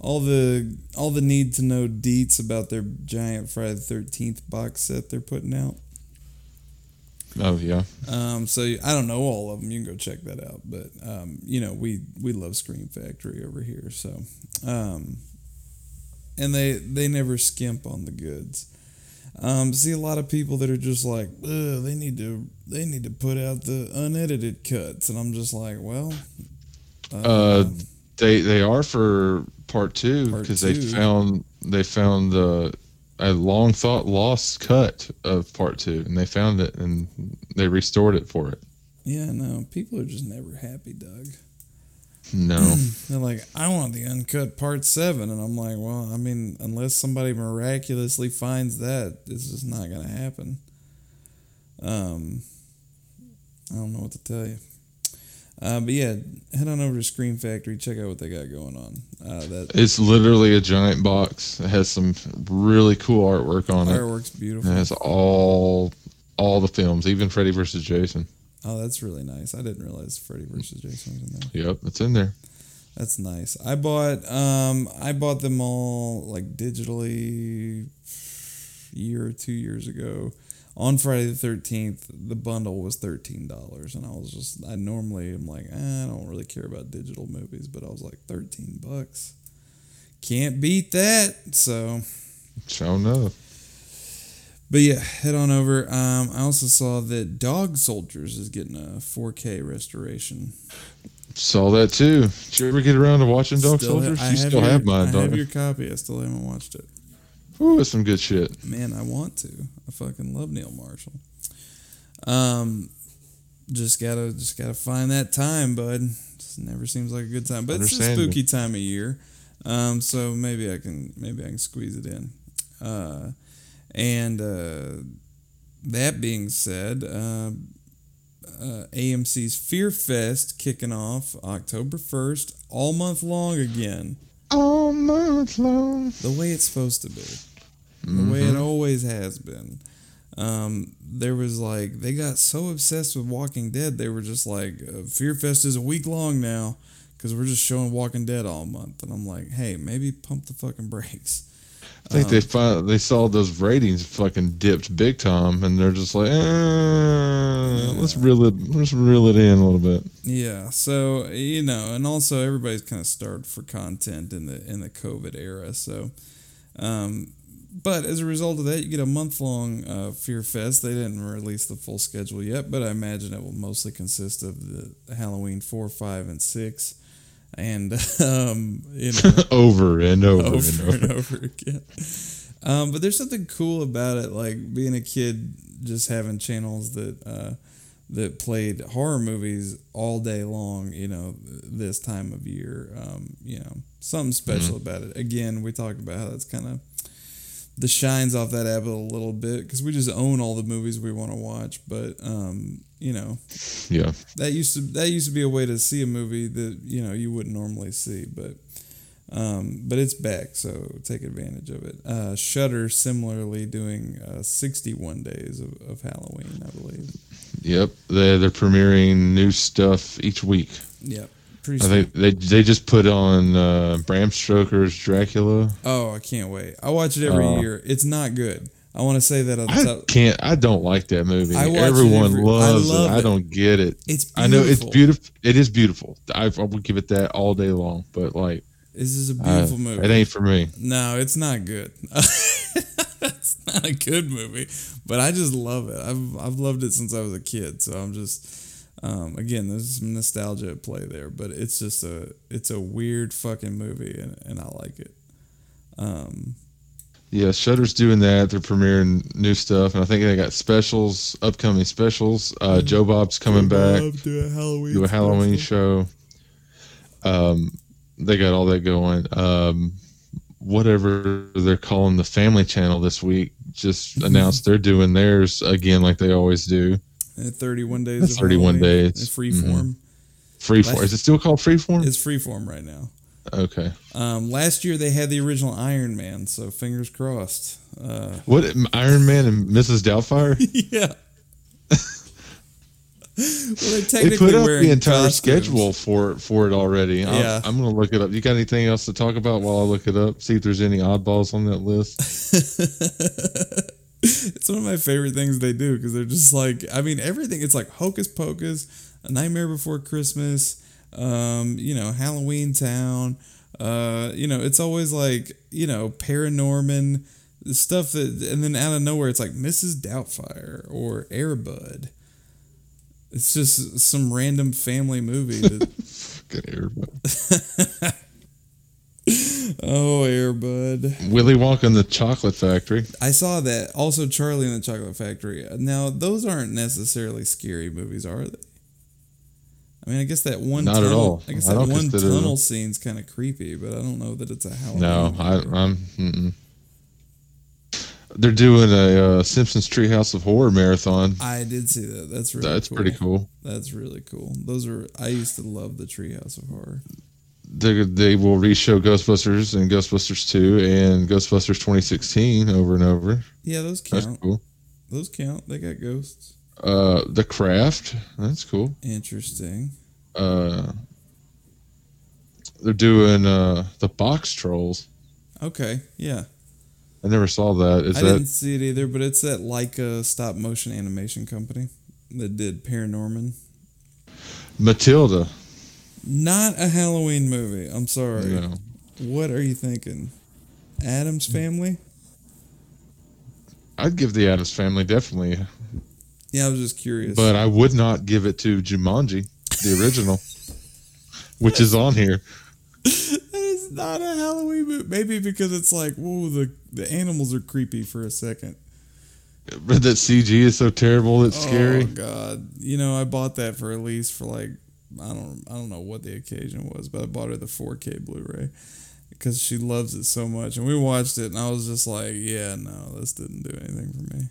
all the all the need to know deets about their giant Friday Thirteenth box set they're putting out. Oh yeah. Um, so I don't know all of them. You can go check that out. But um, you know, we we love Scream Factory over here. So, um, and they they never skimp on the goods. Um, see a lot of people that are just like, they need to they need to put out the unedited cuts, and I'm just like, well, Uh, They they are for part two because they found they found the a long thought lost cut of part two and they found it and they restored it for it. yeah, no, people are just never happy, Doug. No. [CLEARS THROAT] They're like, I want the uncut part seven, and I'm like, well, I mean, unless somebody miraculously finds that, this is not gonna happen. Um, I don't know what to tell you. Uh, but yeah, head on over to Scream Factory, check out what they got going on. Uh, that It's literally a giant box. It has some really cool artwork on it. artwork's beautiful. It has all all the films, even Freddy versus Jason. Oh, that's really nice. I didn't realize Freddy versus Jason was in there. Yep, it's in there. That's nice. I bought um I bought them all like digitally a year or two years ago. On Friday the thirteenth, the bundle was thirteen dollars, and I was just I normally am like eh, I don't really care about digital movies, but I was like thirteen bucks, can't beat that. So, Show enough. but yeah, head on over. Um, I also saw that Dog Soldiers is getting a 4K restoration. Saw that too. Did you ever get around to watching Dog Still Soldiers? I you still your- have mine, I dog. have your copy. I still haven't watched it. Ooh, it's some good shit. Man, I want to. I fucking love Neil Marshall. Um, just gotta just gotta find that time, bud. Just never seems like a good time, but it's a spooky time of year. Um, so maybe I can maybe I can squeeze it in. Uh, and uh, that being said, uh, uh, AMC's Fear Fest kicking off October first, all month long again All month long. the way it's supposed to be, the way it always has been. Um, there was like they got so obsessed with Walking Dead, they were just like, uh, Fear Fest is a week long now because we're just showing Walking Dead all month, and I'm like, hey, maybe pump the fucking brakes. I think they found, they saw those ratings fucking dipped big time, and they're just like, eh, let's reel it, let's reel it in a little bit. Yeah, so you know, and also everybody's kind of starved for content in the in the COVID era. So, um, but as a result of that, you get a month long uh, Fear Fest. They didn't release the full schedule yet, but I imagine it will mostly consist of the Halloween four, five, and six, and [LAUGHS] um, you know, [LAUGHS] over and over, and over over. and over again. Um, but there's something cool about it, like being a kid, just having channels that uh, that played horror movies all day long. You know, this time of year. Um, you know, something special about it. Again, we talked about how that's kind of the shines off that app a little bit because we just own all the movies we want to watch. But um, you know, Yeah, that used to that used to be a way to see a movie that you know you wouldn't normally see, but um, but it's back, so take advantage of it. Uh, Shudder similarly doing uh, 61 days of, of Halloween, I believe. yep. They they're premiering new stuff each week. Yep, pretty. I think they they just put on uh, Bram Stoker's Dracula. oh, I can't wait! I watch it every Oh. year. It's not good. I want to say that I top. can't. I don't like that movie. I Everyone every- I loves love it. I don't get it. It's beautiful. I know it's beautiful. It is beautiful. I, I would give it that all day long. But like, This is a Uh, beautiful movie. it ain't for me. No, it's not good. [LAUGHS] it's not a good movie, but I just love it. I've I've loved it since I was a kid. So I'm just um, again, there's some nostalgia at play there, but it's just a it's a weird fucking movie, and, and I like it. Um, Yeah, Shudder's doing that. They're premiering new stuff, and I think they got specials, upcoming specials. Uh, Joe Bob's coming back, do a Halloween. do a Halloween show. Um, they got all that going. Um, whatever they're calling the Family Channel this week just announced they're doing theirs again, like they always do. Uh, 31 days. of 31 Halloween. days. It's freeform. Freeform. Is it still called Freeform? It's freeform right now. Okay. Um, last year they had the original Iron Man, so fingers crossed. Uh, What Iron Man and Mrs. Doubtfire? [LAUGHS] yeah. [LAUGHS] well, they they put up the entire costumes. schedule for for it already. Yeah. I'm gonna look it up. You got anything else to talk about while I look it up? See if there's any oddballs on that list. [LAUGHS] [LAUGHS] it's one of my favorite things they do because they're just like, I mean, everything. It's like Hocus Pocus, A Nightmare Before Christmas, um, you know, Halloween Town. Uh, you know, it's always like, you know, Paranorman stuff that, and then out of nowhere, it's like Mrs. Doubtfire or Airbud. It's just some random family movie. That, [LAUGHS] Good everybody. [LAUGHS] oh, Airbud. Willy Wonka and the Chocolate Factory. I saw that. Also, Charlie and the Chocolate Factory. Now, those aren't necessarily scary movies, are they? I mean, I guess that one. Not at tunnel, all. I guess I that one tunnel scene's kind of creepy, but I don't know that it's a Halloween. No, I. I'm. Mm-mm. They're doing a uh, Simpsons Treehouse of Horror marathon. I did see that. That's really. That's cool. pretty cool. That's really cool. Those are. I used to love the Treehouse of Horror. They, they will re-show Ghostbusters and Ghostbusters 2 and Ghostbusters 2016 over and over. Yeah, those That's count. cool. Those count. They got ghosts. Uh, The Craft. That's cool. Interesting. Uh, they're doing uh, the Boxtrolls. Okay. Yeah. I never saw that. Is I that didn't see it either, but it's that Laika stop motion animation company that did Paranorman. Matilda? Not a Halloween movie. I'm sorry. No. What are you thinking? Addams Family? I'd give the Addams Family definitely, Yeah, I was just curious. but I would not give it to Jumanji, the original, [LAUGHS] which is on here. that is not a Halloween movie. Maybe because it's like, whoa, the the animals are creepy for a second. But that CG is so terrible, it's Oh scary. God! You know, I bought that for Elise for like I don't I don't know what the occasion was, but I bought her the 4K Blu-ray because she loves it so much, and we watched it, and I was just like, yeah, no, this didn't do anything for me.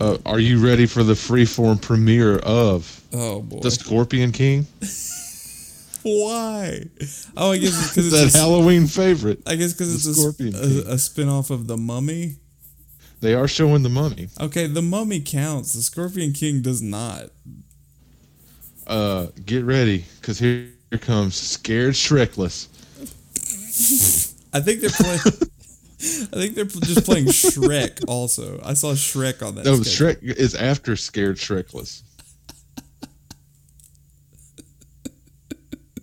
Uh, are you ready for the freeform premiere of oh boy, The Scorpion King? why? Oh, I guess because it's [LAUGHS] a, Halloween favorite. I guess because it's a, Scorpion a, a spin-off of the Mummy. They are showing the mummy. Okay, the Mummy counts. The Scorpion King does not. Uh, get ready, because here, here comes Scared Shrekless. I think they're playing. [LAUGHS] I think they're just playing Shrek. Also, I saw Shrek on that. No, schedule. Shrek is after Scared Shrekless.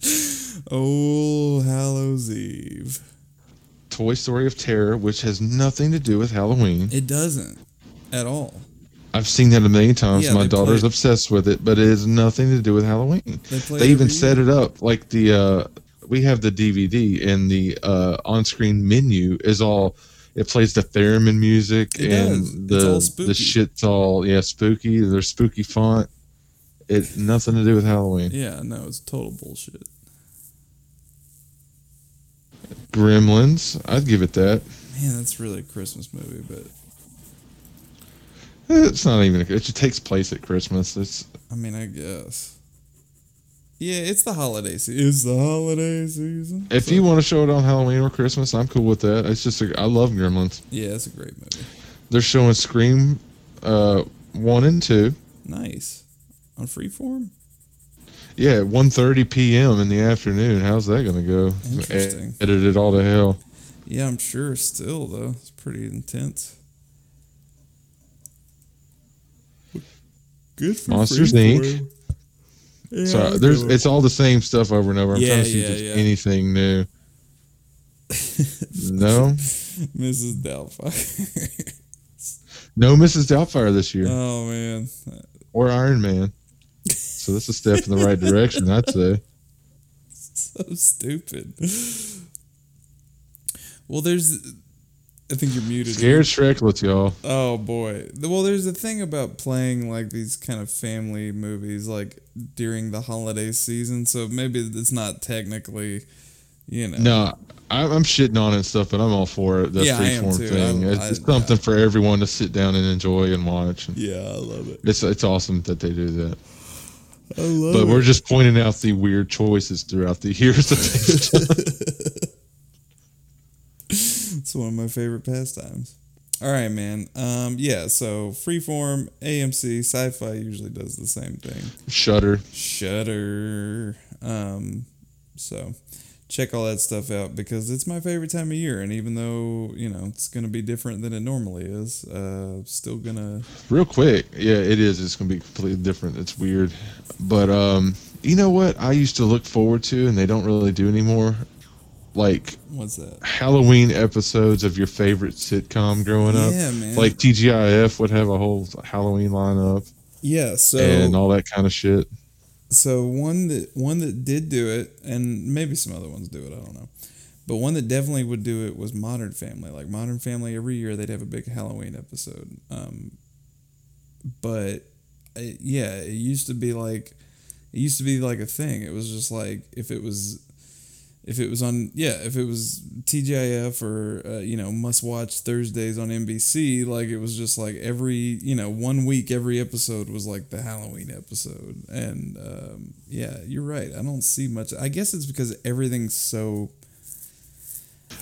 [LAUGHS] Oh, Hallows Eve. Toy Story of Terror, which has nothing to do with Halloween. It doesn't at all. I've seen that a million times. Yeah, My daughter's play- obsessed with it, but it has nothing to do with Halloween. They They even set year. it up like the uh we have the DVD and the uh on-screen menu is all it plays the theremin music It and does. the It's the shit's all yeah spooky. There's spooky font. It nothing to do with Halloween. Yeah, no, it's total bullshit. Gremlins, I'd give it that. Man, that's really a Christmas movie, but It's not even. A, it just takes place at Christmas. It's I mean, I guess. Yeah, it's the holiday season. It's the holiday season. if So- you want to show it on Halloween or Christmas, I'm cool with that. It's just a, I love Gremlins. yeah, it's a great movie. They're showing Scream uh, one and two. Nice on Freeform. Yeah, 1.30 p.m. in the afternoon. How's that going to go? Interesting. Ed- edit it all to hell. Yeah, I'm sure. Still though, it's pretty intense. Good for Monsters, Freeform. Inc. Yeah, so I'll there's go. it's all the same stuff over and over. I'm Yeah, trying to see yeah, if there's yeah. anything new. No, [LAUGHS] Mrs. Doubtfire. [LAUGHS] no Mrs. Doubtfire this year, oh man, or Iron Man. So that's a step in the right direction, I'd say. [LAUGHS] so stupid. Well, there's. I think you're muted. Scared Shreklets, y'all. Oh boy. Well, there's a thing about playing like these kind of family movies like during the holiday season, so maybe it's not technically, you know. No, I- I'm shitting on it and stuff, but I'm all for it. The Yeah, freeform thing. I- it's I- something for everyone to sit down and enjoy and watch. Yeah, I love it. It's it's awesome that they do that. I love But we're just pointing out the weird choices throughout the years that they've [LAUGHS] done. One of my favorite pastimes. All right, man. Um, yeah. So Freeform, AMC, Sci-Fi usually does the same thing. Shudder. Shudder. Um, so check all that stuff out because it's my favorite time of year, and even though you know it's gonna be different than it normally is, uh, still gonna. Real quick, yeah, it is. It's gonna be completely different. It's weird, but um, you know what? I used to look forward to, and they don't really do anymore. Like What's that? Halloween episodes of your favorite sitcom growing up. Yeah, man. Like TGIF would have a whole Halloween lineup Yeah. So and all that kind of shit. so one that one that did do it, and maybe some other ones do it. I don't know, but one that definitely would do it was Modern Family. Like Modern Family, every year they'd have a big Halloween episode. Um, but it, yeah, it used to be like it used to be like a thing. It was just like if it was if it was on yeah if it was TGIF or uh, you know must watch Thursdays on NBC like it was just like every you know one week every episode was like the Halloween episode and um, yeah you're right I don't see much I guess it's because everything's so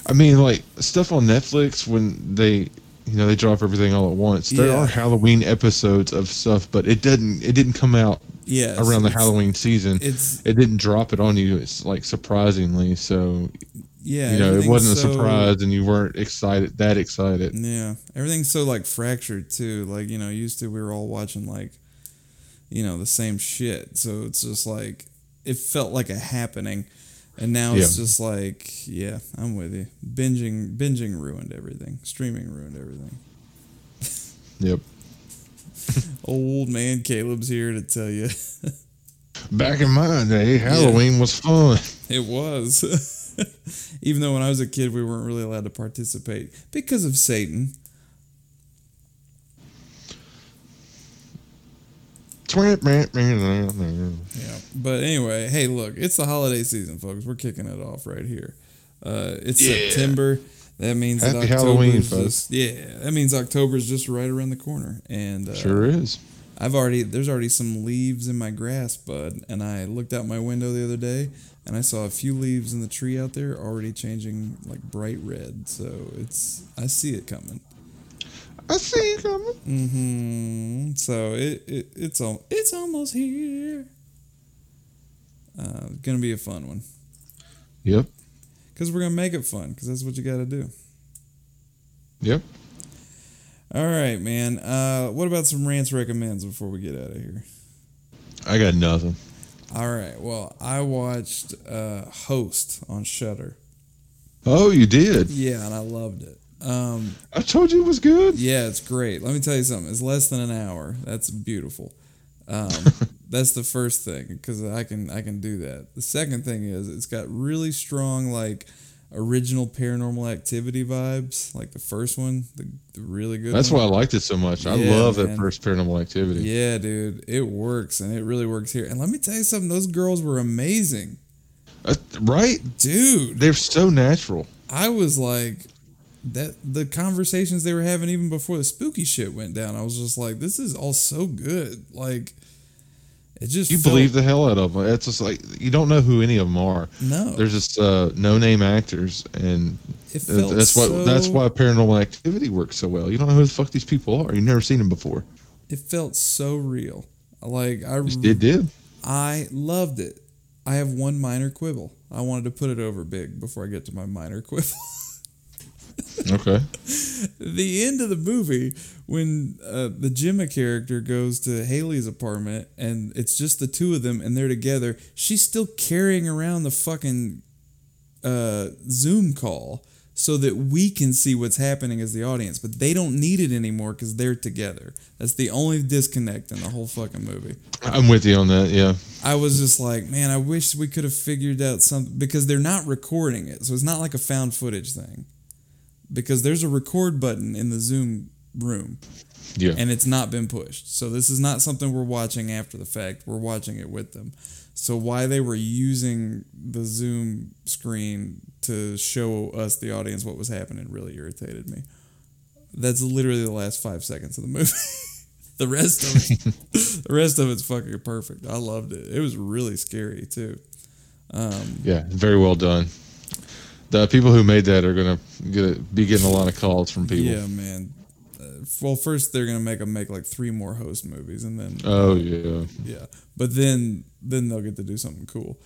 I mean, like stuff on Netflix when they, you know, they drop everything all at once. There Yeah. are Halloween episodes of stuff, but it doesn't. It didn't come out yeah around the Halloween season. it's It didn't drop it on you. It's like surprisingly. So yeah you know, it wasn't a surprise, and you weren't excited that excited. Yeah, everything's so like fractured too. Like you know, used to we were all watching like, you know, the same shit. So it's just like it felt like a happening, and now it's Yeah. just like, yeah, I'm with you. Binging, binging ruined everything. Streaming ruined everything. Yep. [LAUGHS] Old man Caleb's here to tell you [LAUGHS] Back in my day, Halloween was fun. it was. [LAUGHS] Even though when I was a kid, we weren't really allowed to participate because of Satan. Yeah. Yeah. But anyway, hey, look, it's the holiday season, folks. We're kicking it off right here. Uh, it's Yeah. September. That means that Happy October's Halloween, just, folks. Yeah, that means October's just right around the corner. And uh, Sure is. I've already there's already some leaves in my grass, bud. And I looked out my window the other day, and I saw a few leaves in the tree out there already changing like bright red. So it's I see it coming. I see it coming. Mm-hmm. So it, it it's al- it's almost here. Uh, gonna be a fun one Yep. Because we're gonna make it fun because that's what you got to do. Yep. All right, man. Uh, what about some rants recommends before we get out of here? I got nothing. All right. Well, I watched uh, Host on Shudder. Oh, you did. Yeah, and I loved it. Um, I told you it was good. yeah, it's great. Let me tell you something. It's less than an hour. That's beautiful. Um, [LAUGHS] that's the first thing because I can I can do that. The second thing is it's got really strong like original Paranormal Activity vibes, like the first one, the, the really good. That's one. why I liked it so much. I Yeah, love man. that first Paranormal Activity. Yeah, dude, it works and it really works here. And let me tell you something, those girls were amazing. Uh, right? Dude, They're so natural. I was like that the conversations they were having even before the spooky shit went down. I was just like this is all so good. Like it just You felt- believe the hell out of them. It's just like you don't know who any of them are. No. They're just uh, no-name actors, and It felt that's why so, that's why Paranormal Activity works so well. You don't know who the fuck these people are. You've never seen them before. it felt so real. Like I It did. I loved it. I have one minor quibble. I wanted to put it over big before I get to my minor quibble. [LAUGHS] Okay. the end of the movie when uh, the Gemma character goes to Haley's apartment and it's just the two of them and they're together. She's still carrying around the fucking uh, Zoom call so that we can see what's happening as the audience. But they don't need it anymore because they're together. That's the only disconnect in the whole fucking movie. I'm with you on that. Yeah. I was just like, man, I wish we could have figured out something because they're not recording it. So it's not like a found footage thing. Because there's a record button in the Zoom room Yeah. and it's not been pushed. So this is not something we're watching after the fact. We're watching it with them. So why they were using the Zoom screen to show us the audience what was happening really irritated me. That's literally the last five seconds of the movie. [LAUGHS] the rest of it, [LAUGHS] the rest of it's fucking perfect. I loved it. It was really scary too. Um, yeah. Very well done. The people who made that are gonna get, be getting a lot of calls from people. yeah, man. Uh, well, first they're gonna make them make like three more host movies, and then Oh yeah. yeah but then then they'll get to do something cool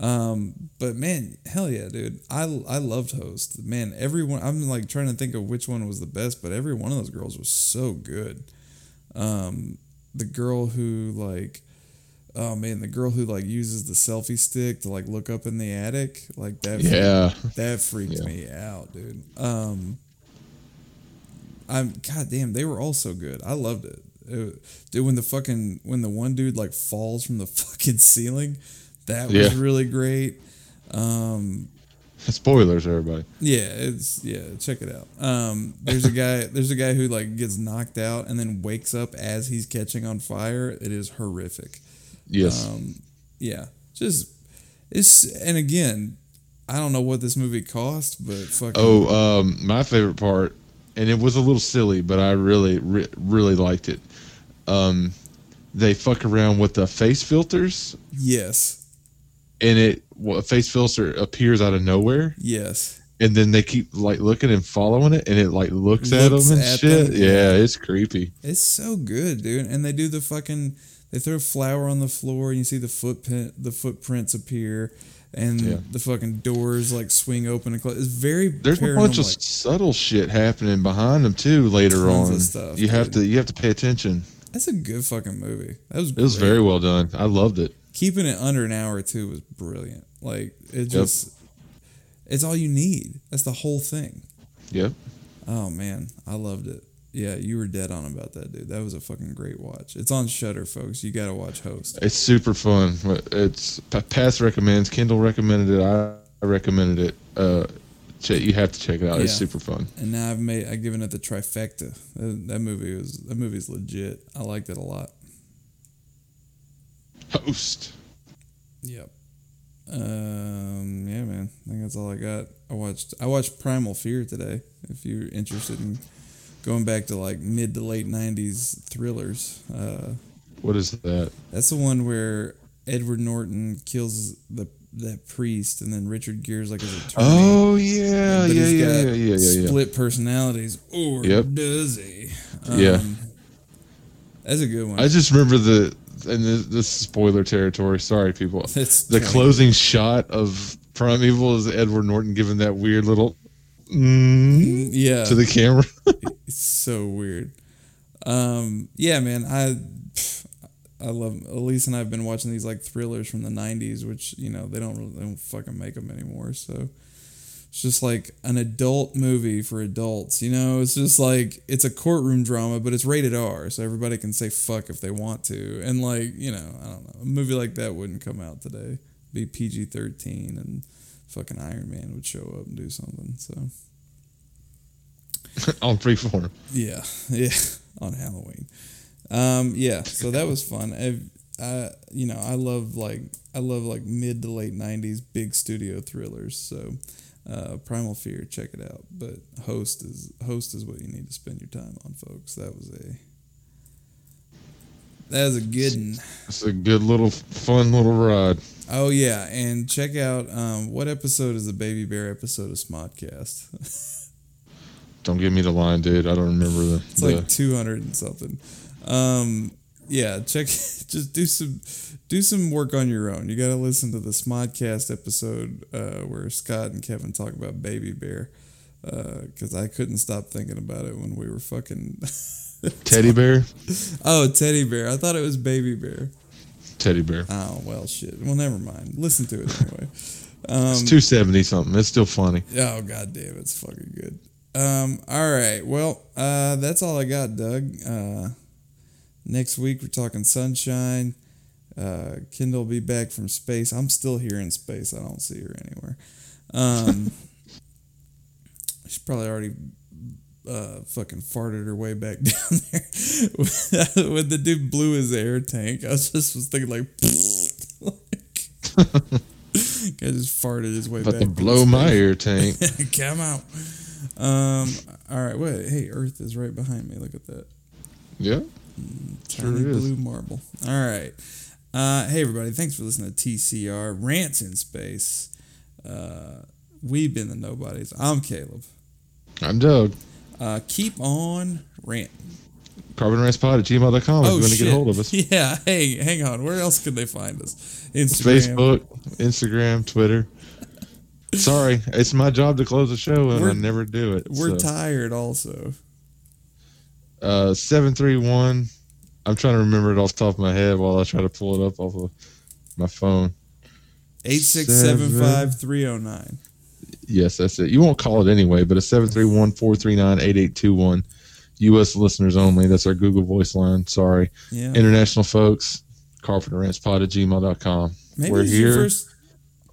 um but man hell yeah dude i i loved host man everyone i'm like trying to think of which one was the best but every one of those girls was so good um the girl who like oh man the girl who like uses the selfie stick to like look up in the attic like that Yeah. that freaked Yeah. me out, dude. Um, I'm goddamn, they were all so good. I loved it. It- dude. When the fucking when the one dude like falls from the [LAUGHS] fucking ceiling, that was Yeah. really great. Um, Spoilers, everybody. yeah, it's yeah. Check it out. Um, there's a [LAUGHS] guy. There's a guy who like gets knocked out and then wakes up as he's catching on fire. It is horrific. Yes. Um, yeah, just it's and again, I don't know what this movie cost, but fucking Oh, um, my favorite part, and it was a little silly, but I really, re- really liked it. Um, they fuck around with the face filters, yes, and it well, a face filter appears out of nowhere, yes. and then they keep like looking and following it, and it like looks, at them and at shit. them, yeah. it's creepy. It's so good, dude. And they do the fucking they throw flour on the floor and you see the footprint the footprints appear and Yeah. the fucking doors like swing open and close. It's very There's a bunch of subtle shit happening behind them too. Later on, stuff, you have to you have to pay attention. That's a good fucking movie. That was It was great. very well done. I loved it. keeping it under an hour too was brilliant. Like it just it's all you need. That's the whole thing. Yep. Oh man, I loved it. Yeah, you were dead on about that, dude. That was a fucking great watch. It's on Shudder, folks. You got to watch Host. It's super fun. It's Pa- Pass recommends. Kendall recommended it. I recommended it. Uh, you have to check it out. It's super fun. And now I've made I've given it the trifecta. That, that movie was that movie's legit. I liked it a lot. Host. Yep. Um. Yeah, man. I think that's all I got. I watched I watched Primal Fear today. If you're interested in going back to like mid to late '90s thrillers, uh, What is that? that's the one where Edward Norton kills the that priest, and then Richard Gere's like his attorney. Oh yeah, yeah, he's yeah, got yeah, yeah, yeah, split personalities, or Yep. does he? Yeah. that's a good one. I just remember the and this, this is spoiler territory. Sorry, people. [LAUGHS] It's The 20. closing shot of Primeval is Edward Norton giving that weird little mm, yeah, to the camera. [LAUGHS] So weird. Um, yeah, man, I I love Elise and I've been watching these like thrillers from the '90s, which you know they don't really, they don't fucking make them anymore. So it's just like an adult movie for adults. You know, it's just like it's a courtroom drama, but it's rated R, so everybody can say fuck if they want to. And like you know, I don't know, a movie like that wouldn't come out today. Be PG-13 and fucking Iron Man would show up and do something. So. [LAUGHS] on freeform. Yeah, [LAUGHS] yeah, on Halloween. Um, yeah, so that was fun. I, I, you know, I love like I love like mid to late '90s big studio thrillers. So, uh, Primal Fear, check it out. But Host is Host is what you need to spend your time on, folks. That was a that was a good one. It's a good little fun little ride. Oh yeah, and check out um, what episode is the Baby Bear episode of Smodcast. [LAUGHS] Don't give me the line, dude. I don't remember the. It's the like two hundred and something. Um, yeah, check. [LAUGHS] Just do some do some work on your own. You got to listen to the Smodcast episode uh, where Scott and Kevin talk about Baby Bear because I couldn't stop thinking about it when we were fucking. [LAUGHS] teddy bear. oh, Teddy Bear. I thought it was Baby Bear. Teddy bear. Oh well, shit. Well, never mind. Listen to it anyway. it's two seventy something. It's still funny. Oh god damn, it's fucking good. Um, all right. Well, uh, that's all I got, Doug. Uh, next week we're talking sunshine. Uh, Kendall will be back from space. I'm still here in space. I don't see her anywhere. Um, she's probably already uh, fucking farted her way back [LAUGHS] down there. [LAUGHS] when the dude blew his air tank, I was just was thinking like, [LAUGHS] like guy just farted his way About back. to blow my air tank. Come out. Um. All right. Wait. Hey, Earth is right behind me. Look at that. yeah. Sure Tiny is. blue marble. All right. Uh, hey, everybody. Thanks for listening to TCR Rants in Space. Uh, we've been the Nobodies. I'm Caleb. I'm Doug. Uh, keep on ranting. Carbon Pod at gmail.com if Oh, you want to get a hold of us. [LAUGHS] Yeah. Hey, hang on. Where else can they find us? Instagram. Facebook, Instagram, Twitter. Sorry, it's my job to close the show, and I We're- never do it. We're so. tired also. uh, seven three one. I'm trying to remember it off the top of my head while I try to pull it up off of my phone. 8675309. 309. Yes, that's it. You won't call it anyway, but it's 731 439 8821. U.S. listeners only. That's our Google Voice line. Sorry. Yeah. International folks, carpenterrantspod at gmail.com. Maybe We're this is your here first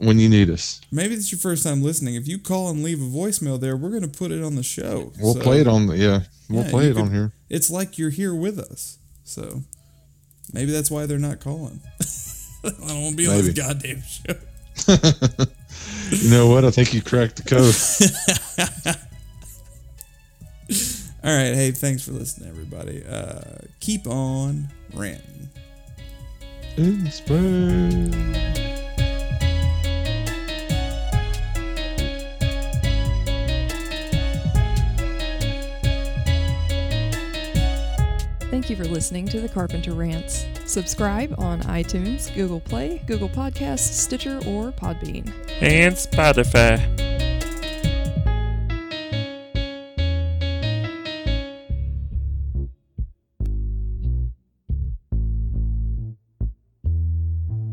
when you need us. Maybe it's your first time listening. If you call and leave a voicemail there, we're going to put it on the show. We'll So, play it on the, yeah, we'll Yeah, play it on here. It's like you're here with us. So maybe that's why they're not calling. [LAUGHS] I don't want to be on this goddamn show. [LAUGHS] You know what? I think you cracked the code. [LAUGHS] All right. Hey, thanks for listening, everybody. Uh, keep on ranting. In space. Thank you for listening to the Carpenter Rants. Subscribe on iTunes, Google Play, Google Podcasts, Stitcher, or Podbean. and Spotify.